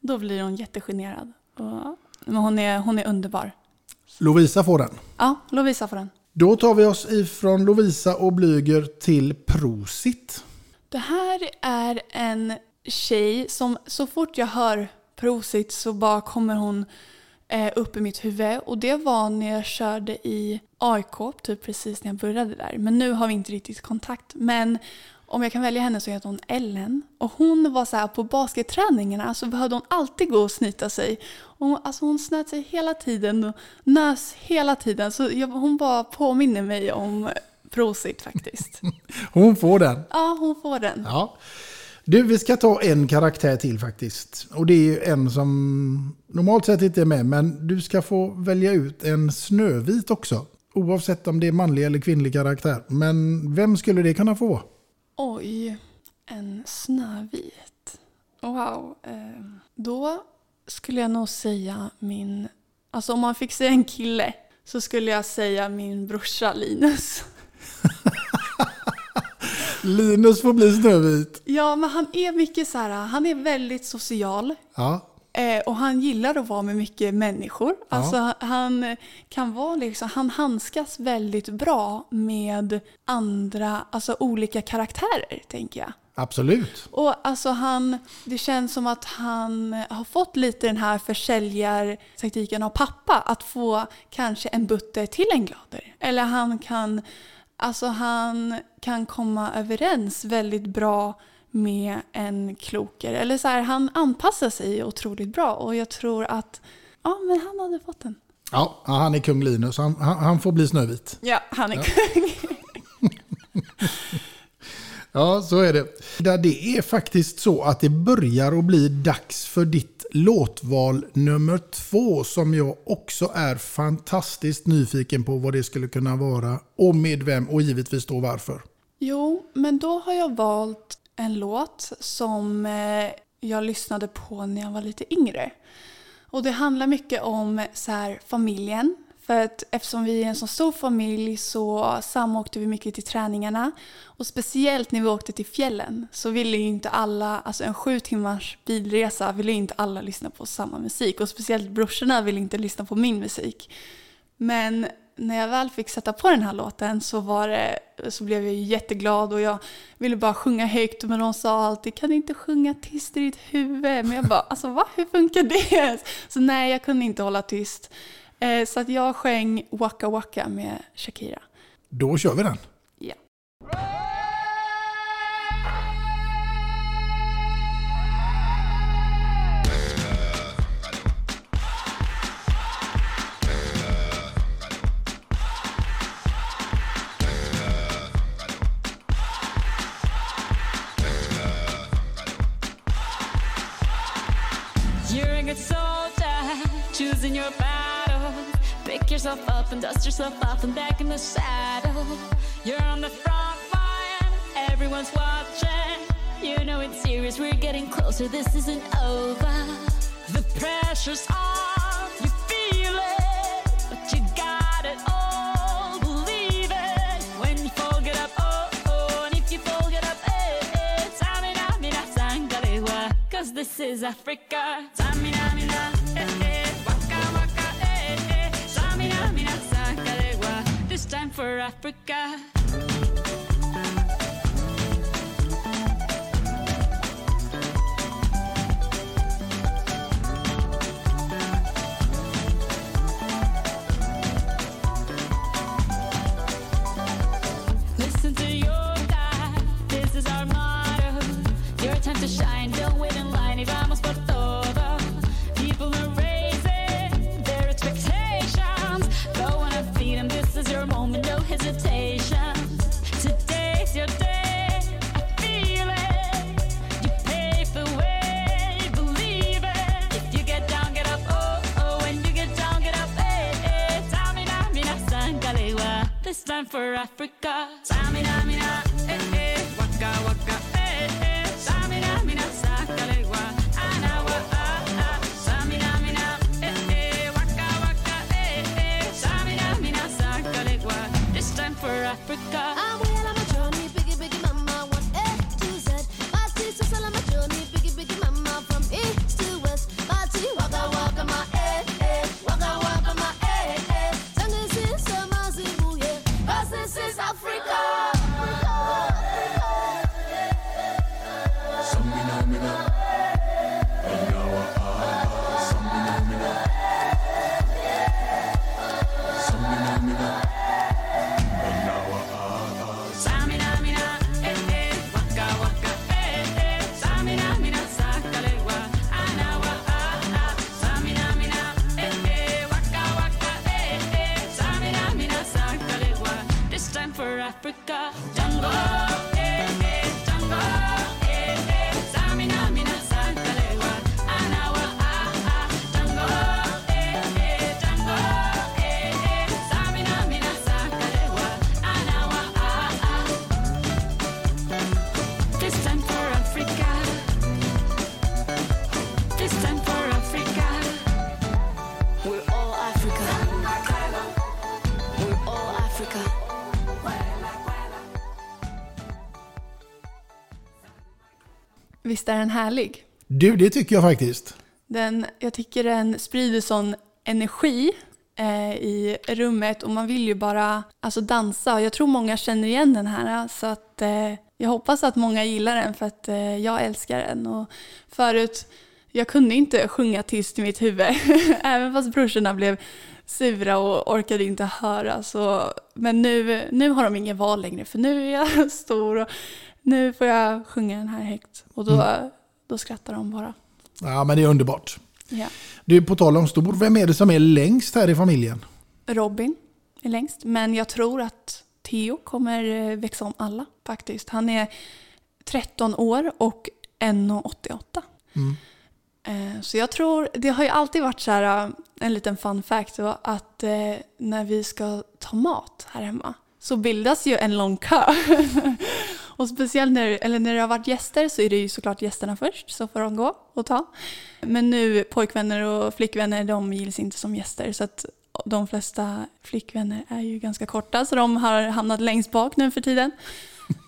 då blir hon jättegenerad. Och, men hon är, hon är underbar. Lovisa får den. Ja, Lovisa får den. Då tar vi oss ifrån Lovisa och Blyger till Prosit. Det här är en tjej som så fort jag hör Prosit så bara kommer hon eh, upp i mitt huvud. Och det var när jag körde i AIK, typ precis när jag började där. Men nu har vi inte riktigt kontakt. Men om jag kan välja henne så heter hon Ellen. Och hon var så här på basketträningarna så behövde hon alltid gå och snyta sig. Och hon, alltså hon snöt sig hela tiden och nös hela tiden. Så jag, hon bara påminner mig om Prosit faktiskt. Hon får den. Ja, hon får den. Ja. Du, vi ska ta en karaktär till faktiskt. Och det är ju en som normalt sett inte är med, men du ska få välja ut en Snövit också. Oavsett om det är manlig eller kvinnlig karaktär. Men vem skulle det kunna få? Oj, en snövit. Wow. Eh, då skulle jag nog säga min... Alltså om man fick säga en kille så skulle jag säga min brorsa Linus. Linus får bli Snövit. Ja, men han är mycket så här, han är väldigt social. Ja. Eh, och han gillar att vara med mycket människor. Ja. Alltså han kan vara liksom, han handskas väldigt bra med andra, alltså olika karaktärer tänker jag. Absolut. Och alltså han, det känns som att han har fått lite den här försäljartaktiken av pappa. Att få kanske en butter till en glader. Eller han kan, alltså han kan komma överens väldigt bra med en kloker. Eller så här, han anpassar sig otroligt bra. Och jag tror att, ja men han hade fått den. Ja, han är kung Linus. Han, han, han får bli Snövit. Ja, han är Ja. kung. Ja, så är det. Det är faktiskt så att det börjar att bli dags för ditt låtval nummer två som jag också är fantastiskt nyfiken på vad det skulle kunna vara och med vem och givetvis då varför. Jo, men då har jag valt en låt som eh, jag lyssnade på när jag var lite yngre. Och det handlar mycket om så här, familjen. För att eftersom vi är en så stor familj så samåkte vi mycket till träningarna. Och speciellt när vi åkte till fjällen så ville ju inte alla, alltså en sju timmars bilresa ville ju inte alla lyssna på samma musik. Och speciellt brorsorna ville inte lyssna på min musik. Men när jag väl fick sätta på den här låten så, var det, så blev jag jätteglad och jag ville bara sjunga högt men de sa alltid kan du inte sjunga tyst i ditt huvud? Men jag bara alltså va, hur funkar det? Så nej, jag kunde inte hålla tyst. Eh, Så att jag sjöng Waka Waka med Shakira. Då kör vi den. Ja. You're a good soldier, choosing your battle. Pick yourself up and dust yourself off and back in the saddle. You're on the front line, everyone's watching. You know it's serious, we're getting closer, this isn't over. The pressure's on, you feel it, but you got it all. Believe it when you fall, get up, oh, oh, and if you fall, get up, eh, eh. Tamina, mina, sangalewa, cause this is Africa. Tamina, Tamina, mina, sangalewa, this time for Africa. Time for Africa. Africa. Jungle, Visst är den härlig? Du, det tycker jag faktiskt. Den, jag tycker den sprider sån energi eh, i rummet och man vill ju bara alltså, dansa. Jag tror många känner igen den här så att eh, jag hoppas att många gillar den för att eh, jag älskar den. Och förut, jag kunde inte sjunga tyst i mitt huvud även fast brorsorna blev sura och orkade inte höra. Så, men nu, nu har de ingen val längre för nu är jag stor och nu får jag sjunga den här högt. Och då, då skrattar de bara. Ja, men det är underbart. Ja. Du, på tal om stor, vem är det som är längst här i familjen? Robin är längst, men jag tror att Theo kommer eh, växa om alla faktiskt. Han är 13 år och 1,88. Mm. Eh, Så jag tror, det har ju alltid varit så här, eh, en liten fun fact, så att när vi ska ta mat här hemma så bildas ju en lång kö. och speciellt när, eller när det har varit gäster så är det ju såklart gästerna först, så får de gå och ta. Men nu pojkvänner och flickvänner, de gills inte som gäster. Så att de flesta flickvänner är ju ganska korta så de har hamnat längst bak nu för tiden.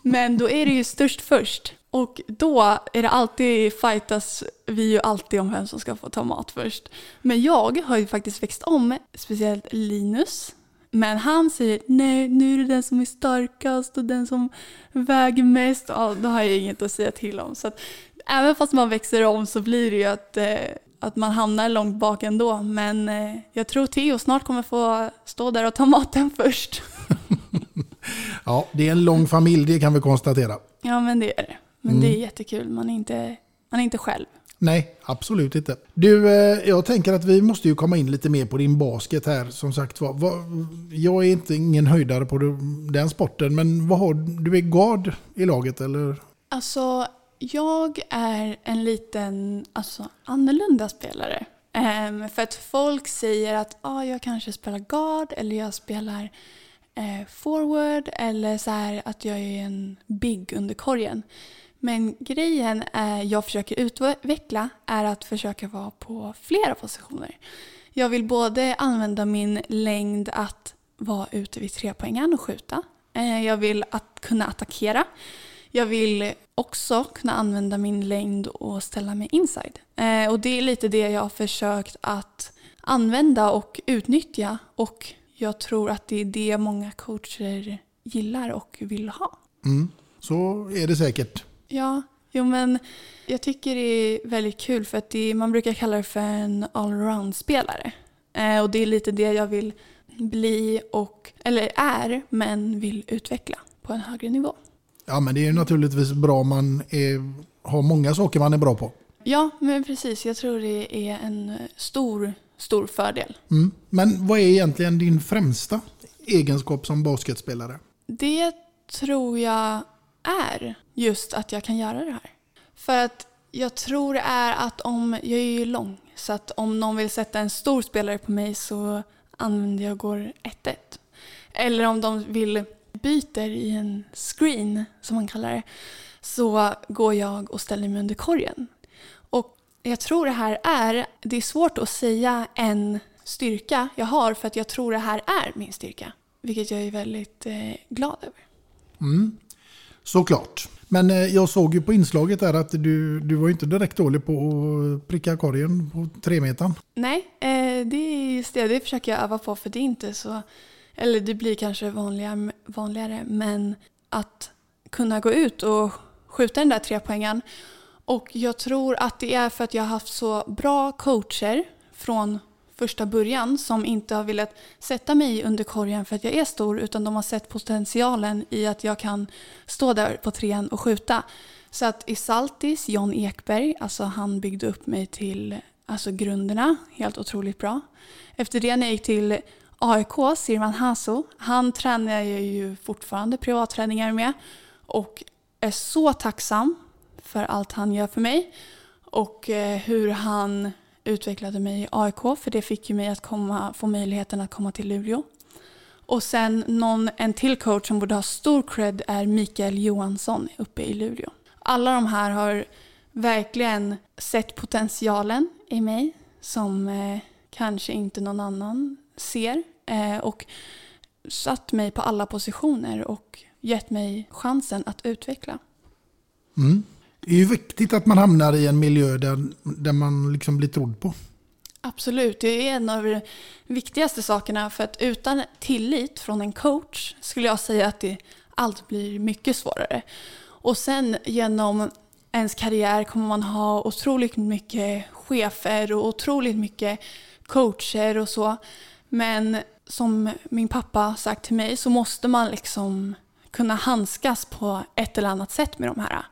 Men då är det ju störst först. Och då är det alltid, fightas vi ju alltid om vem som ska få ta mat först. Men jag har ju faktiskt växt om, speciellt Linus. Men han säger nej, nu är det den som är starkast och den som väger mest. Ja, då har jag inget att säga till om. Så att, även fast man växer om så blir det ju att, eh, att man hamnar långt bak ändå. Men eh, jag tror Theo snart kommer få stå där och ta maten först. Ja, det är en lång familj, det kan vi konstatera. Ja, men det är det. Men Mm. det är jättekul. Man är inte, man är inte själv. Nej, absolut inte. Du, eh, jag tänker att vi måste ju komma in lite mer på din basket här. Som sagt var, jag är inte ingen höjdare på den sporten, men vad har du? är guard i laget eller? Alltså, jag är en liten alltså, annorlunda spelare. Um, för att folk säger att ah, jag kanske spelar guard eller jag spelar eh, forward eller så här att jag är en big under korgen. Men grejen jag försöker utveckla är att försöka vara på flera positioner. Jag vill både använda min längd att vara ute vid trepoängaren och skjuta. Eh, jag vill att kunna attackera. Jag vill också kunna använda min längd och ställa mig inside. Eh, och det är lite det jag har försökt att använda och utnyttja. Och jag tror att det är det många coacher gillar och vill ha. Mm, så är det säkert. Ja, jo men jag tycker det är väldigt kul för att det, man brukar kalla det för en allround-spelare. Eh, och det är lite det jag vill bli och, eller är, men vill utveckla på en högre nivå. Ja, men det är ju naturligtvis bra om man är, har många saker man är bra på. Ja, men precis. Jag tror det är en stor, stor fördel. Mm. Men vad är egentligen din främsta egenskap som basketspelare? Det tror jag är just att jag kan göra det här. För att jag tror det är att om, jag är ju lång, så att om någon vill sätta en stor spelare på mig så använder jag går 1-1. Eller om de vill byter i en screen, som man kallar det, så går jag och ställer mig under korgen. Och jag tror det här är, det är svårt att säga en styrka jag har för att jag tror det här är min styrka. Vilket jag är väldigt eh, glad över. Mm. Såklart. Men eh, jag såg ju på inslaget där att du, du var inte direkt dålig på att pricka korgen på tre metern. Nej, eh, det är just det. Det försöker jag öva på för det är inte så... Eller det blir kanske vanligare, vanligare men att kunna gå ut och skjuta den där trepoängen. Och jag tror att det är för att jag har haft så bra coacher från första början som inte har velat sätta mig under korgen för att jag är stor utan de har sett potentialen i att jag kan stå där på trean och skjuta. Så att i Saltis, John Ekberg, alltså han byggde upp mig till alltså grunderna, helt otroligt bra. Efter det när jag gick till AIK, Sirman Haso, han tränar jag ju fortfarande privatträningar med och är så tacksam för allt han gör för mig och eh, hur han utvecklade mig i AIK för det fick ju mig att komma, få möjligheten att komma till Luleå. Och sen någon, en till coach som borde ha stor cred är Mikael Johansson uppe i Luleå. Alla de här har verkligen sett potentialen i mig som eh, kanske inte någon annan ser eh, och satt mig på alla positioner och gett mig chansen att utveckla. Mm. Det är ju viktigt att man hamnar i en miljö där, där man liksom blir trodd på. Absolut, det är en av de viktigaste sakerna för att utan tillit från en coach skulle jag säga att det, allt blir mycket svårare. Och sen genom ens karriär kommer man ha otroligt mycket chefer och otroligt mycket coacher och så. Men som min pappa sagt till mig så måste man liksom kunna handskas på ett eller annat sätt med de här.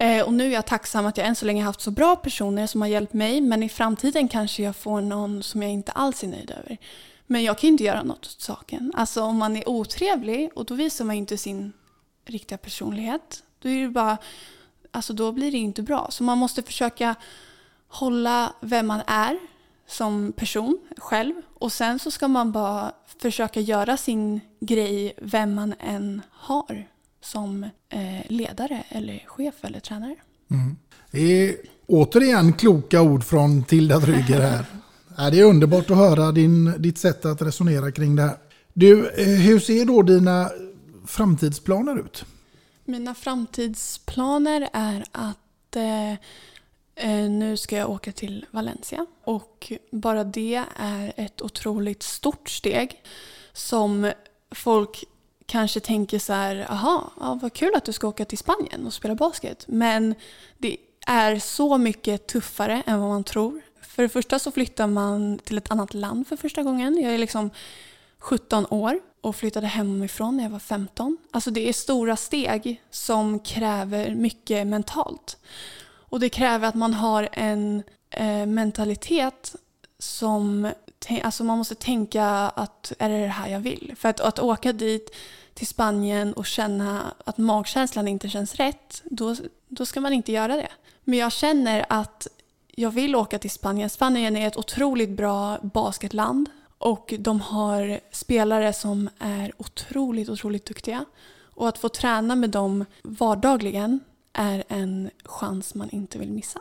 Eh, Och nu är jag tacksam att jag än så länge haft så bra personer som har hjälpt mig men i framtiden kanske jag får någon som jag inte alls är nöjd över. Men jag kan ju inte göra något åt saken. Alltså om man är otrevlig och då visar man ju inte sin riktiga personlighet. Då är det bara, alltså då blir det inte bra. Så man måste försöka hålla vem man är som person själv och sen så ska man bara försöka göra sin grej vem man än har som eh, ledare eller chef eller tränare. Mm. Det är återigen kloka ord från Tilda Trygger här. Det är underbart att höra din, ditt sätt att resonera kring det här. Du, eh, hur ser då dina framtidsplaner ut? Mina framtidsplaner är att eh, eh, nu ska jag åka till Valencia och bara det är ett otroligt stort steg som folk kanske tänker så här, aha, ja, vad kul att du ska åka till Spanien och spela basket. Men det är så mycket tuffare än vad man tror. För det första så flyttar man till ett annat land för första gången. Jag är liksom 17 år och flyttade hemifrån när jag var 15. Alltså det är stora steg som kräver mycket mentalt. Och det kräver att man har en eh, mentalitet som... Alltså man måste tänka att är det det här jag vill? För att, att åka dit till Spanien och känna att magkänslan inte känns rätt, då, då ska man inte göra det. Men jag känner att jag vill åka till Spanien. Spanien är ett otroligt bra basketland och de har spelare som är otroligt, otroligt duktiga. Och att få träna med dem vardagligen är en chans man inte vill missa.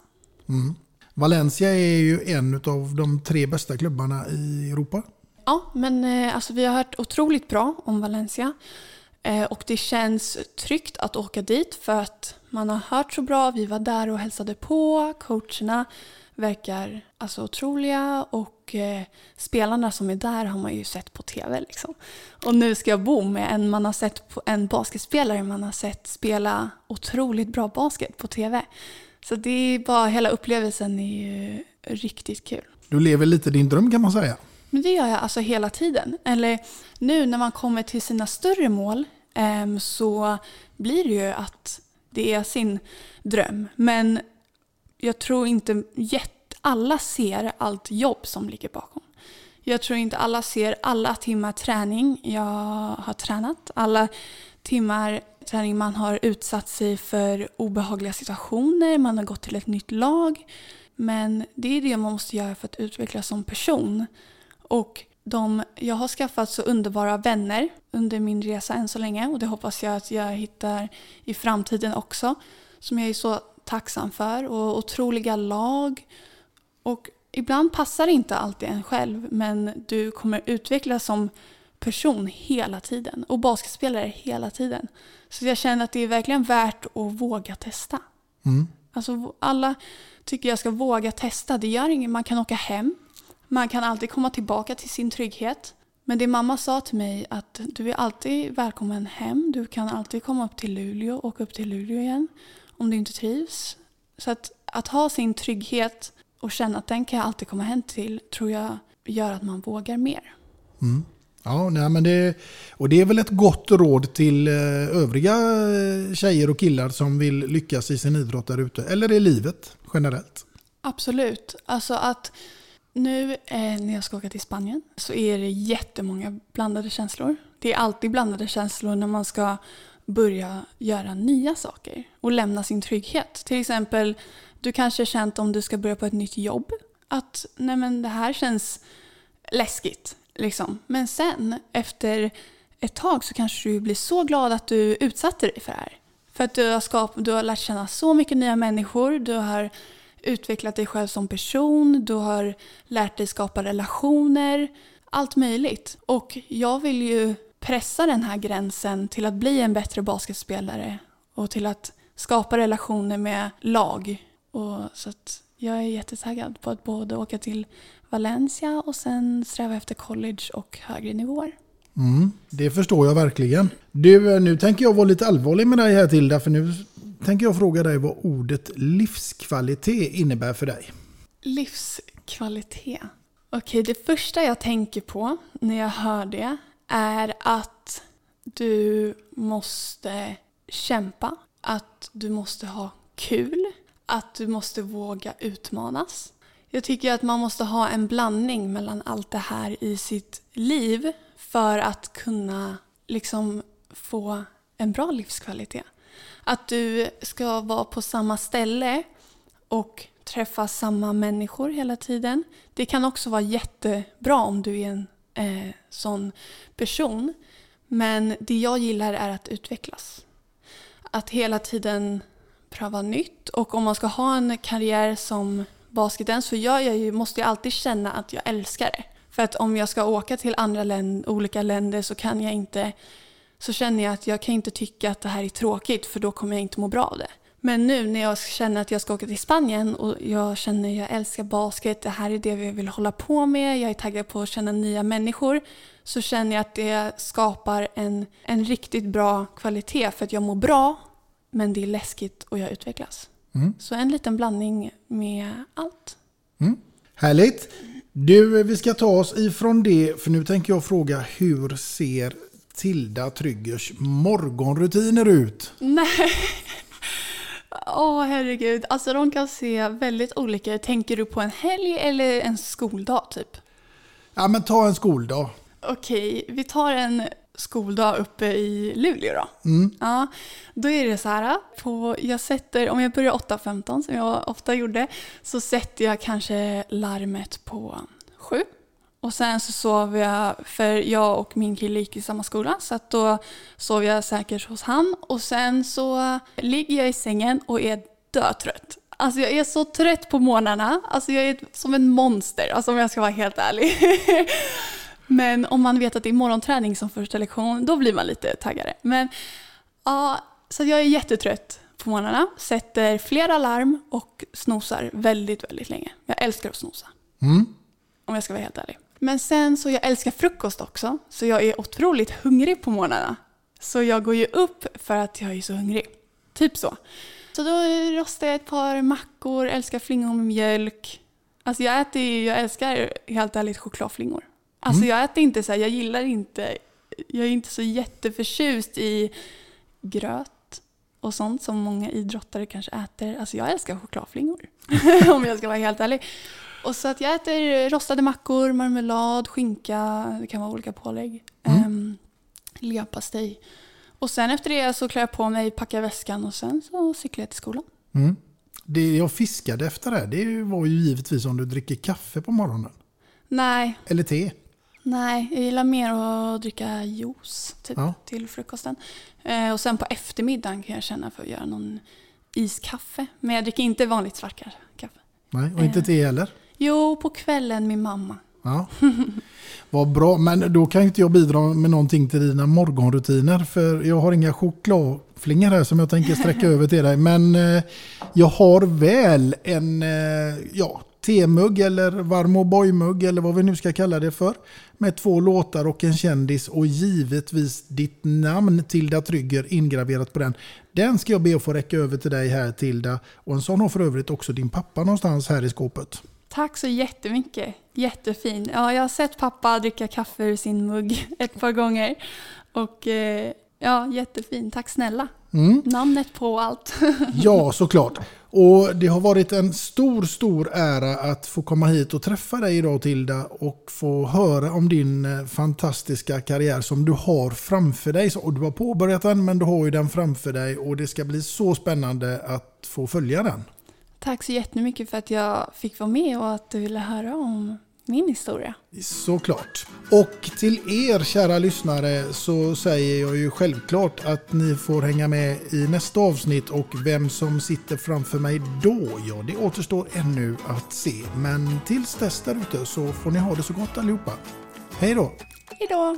Mm. Valencia är ju en av de tre bästa klubbarna i Europa. Ja, men eh, alltså, vi har hört otroligt bra om Valencia. Eh, och det känns tryggt att åka dit för att man har hört så bra. Vi var där och hälsade på. Coacherna verkar alltså otroliga och eh, spelarna som är där har man ju sett på tv. Liksom. Och nu ska jag bo med en man har sett på, en basketspelare man har sett spela otroligt bra basket på tv. Så det är bara hela upplevelsen är ju riktigt kul. Du lever lite din dröm kan man säga. Men det gör jag alltså hela tiden. Eller nu när man kommer till sina större mål ehm, så blir det ju att det är sin dröm. Men jag tror inte jätt, alla ser allt jobb som ligger bakom. Jag tror inte alla ser alla timmar träning jag har tränat. Alla timmar träning man har utsatt sig för obehagliga situationer. Man har gått till ett nytt lag. Men det är det man måste göra för att utvecklas som person. Och de, jag har skaffat så underbara vänner under min resa än så länge och det hoppas jag att jag hittar i framtiden också. Som jag är så tacksam för och otroliga lag. Och ibland passar inte alltid en själv men du kommer utvecklas som person hela tiden och basketspelare hela tiden. Så jag känner att det är verkligen värt att våga testa. Mm. Alltså alla tycker jag ska våga testa. Det gör inget, man kan åka hem. Man kan alltid komma tillbaka till sin trygghet. Men det mamma sa till mig att du är alltid välkommen hem. Du kan alltid komma upp till Luleå och åka upp till Luleå igen om du inte trivs. Så att, att ha sin trygghet och känna att den kan jag alltid komma hem till tror jag gör att man vågar mer. Mm. Ja, nej, men det, och det är väl ett gott råd till eh, övriga eh, tjejer och killar som vill lyckas i sin idrott där ute. Eller i livet generellt. Absolut. Alltså att nu eh, när jag ska åka till Spanien så är det jättemånga blandade känslor. Det är alltid blandade känslor när man ska börja göra nya saker och lämna sin trygghet. Till exempel, du kanske har känt om du ska börja på ett nytt jobb att nej men det här känns läskigt. Liksom. Men sen efter ett tag så kanske du blir så glad att du utsatte dig för det här. För att du har, skap- du har lärt känna så mycket nya människor, du har utvecklat dig själv som person, du har lärt dig skapa relationer, allt möjligt. Och jag vill ju pressa den här gränsen till att bli en bättre basketspelare och till att skapa relationer med lag. Och så att jag är jättetaggad på att både åka till Valencia och sen sträva efter college och högre nivåer. Mm, det förstår jag verkligen. Du, eh, nu tänker jag vara lite allvarlig med dig här Tilda, för nu tänker jag fråga dig vad ordet livskvalitet innebär för dig. Livskvalitet. Okej, det första jag tänker på när jag hör det är att du måste kämpa, att du måste ha kul, att du måste våga utmanas. Jag tycker att man måste ha en blandning mellan allt det här i sitt liv för att kunna liksom få en bra livskvalitet. Att du ska vara på samma ställe och träffa samma människor hela tiden. Det kan också vara jättebra om du är en eh, sån person. Men det jag gillar är att utvecklas. Att hela tiden pröva nytt och om man ska ha en karriär som basketen så gör jag ju, måste jag alltid känna att jag älskar det. För att om jag ska åka till andra länder, olika länder så kan jag inte, så känner jag att jag kan inte tycka att det här är tråkigt för då kommer jag inte må bra av det. Men nu när jag känner att jag ska åka till Spanien och jag känner att jag älskar basket, det här är det jag vill hålla på med, jag är taggad på att känna nya människor, så känner jag att det skapar en, en riktigt bra kvalitet för att jag mår bra, men det är läskigt och jag utvecklas. Mm. Så en liten blandning med allt. Härligt. Du, vi ska ta oss ifrån det, för nu tänker jag fråga hur ser Tilda Tryggers morgonrutiner ut? Nej. Åh herregud, alltså de kan se väldigt olika ut. Tänker du på en helg eller en skoldag typ? Ja, men ta en skoldag. Okej, vi tar en skoldag uppe i Luleå då. Mm. Ja, då är det så här, på, jag sätter, om jag börjar 8.15 som jag ofta gjorde, så sätter jag kanske larmet på 7. Och sen så sover jag, för jag och min kille gick i samma skola, så att då sov jag säkert hos han. Och sen så ligger jag i sängen och är dötrött. Alltså jag är så trött på morgnarna, alltså jag är som en monster, alltså om jag ska vara helt ärlig. Men om man vet att det är morgonträning som första lektion, då blir man lite taggare. Men ja, så jag är jättetrött på morgnarna, sätter flera larm och snosar väldigt, väldigt länge. Jag älskar att snosa, Mm. om jag ska vara helt ärlig. Men sen så jag älskar frukost också, så jag är otroligt hungrig på morgnarna. Så jag går ju upp för att jag är så hungrig. Typ så. Så då rostar jag ett par mackor, älskar flingor med mjölk. Alltså jag äter ju, jag älskar helt ärligt chokladflingor. Alltså Mm. jag äter inte så här, jag gillar inte, jag är inte så jätteförtjust i gröt och sånt som många idrottare kanske äter. Alltså jag älskar chokladflingor, om jag ska vara helt ärlig. Och så att jag äter rostade mackor, marmelad, skinka, det kan vara olika pålägg, mm. leverpastej. Och sen efter det så klär jag på mig, packar väskan och sen så cyklar jag till skolan. Mm. Det jag fiskade efter det, det var ju givetvis om du dricker kaffe på morgonen. Nej, Eller te. nej, jag gillar mer att dricka juice typ, Ja. till frukosten. Eh, och sen på eftermiddagen kan jag känna för att göra någon iskaffe. Men jag dricker inte vanligt svart kaffe. Nej, och inte te heller. Jo, på kvällen min mamma. Ja. Vad bra, men då kan inte jag bidra med någonting till dina morgonrutiner. För jag har inga chokladflingor här som jag tänker sträcka över till dig. Men eh, jag har väl en eh, ja, temugg eller varm O'boy-mugg eller vad vi nu ska kalla det för. Med två låtar och en kändis och givetvis ditt namn Tilda Trygger ingraverat på den. Den ska jag be att få räcka över till dig här Tilda. Och en sån har för övrigt också din pappa någonstans här i skåpet. Tack så jättemycket. Jättefin. Ja, jag har sett pappa dricka kaffe ur sin mugg ett par gånger. Och eh, ja, jättefin. Tack snälla. Mm. Namnet på allt. Ja, såklart. Och det har varit en stor, stor ära att få komma hit och träffa dig idag Tilda och få höra om din eh, fantastiska karriär som du har framför dig. Och du har påbörjat den, men du har ju den framför dig och det ska bli så spännande att få följa den. Tack så jättemycket för att jag fick vara med och att du ville höra om min historia. Såklart. Och till er kära lyssnare så säger jag ju självklart att ni får hänga med i nästa avsnitt och vem som sitter framför mig då, ja det återstår ännu att se. Men tills dess där ute så får ni ha det så gott allihopa. Hej då! Hej då!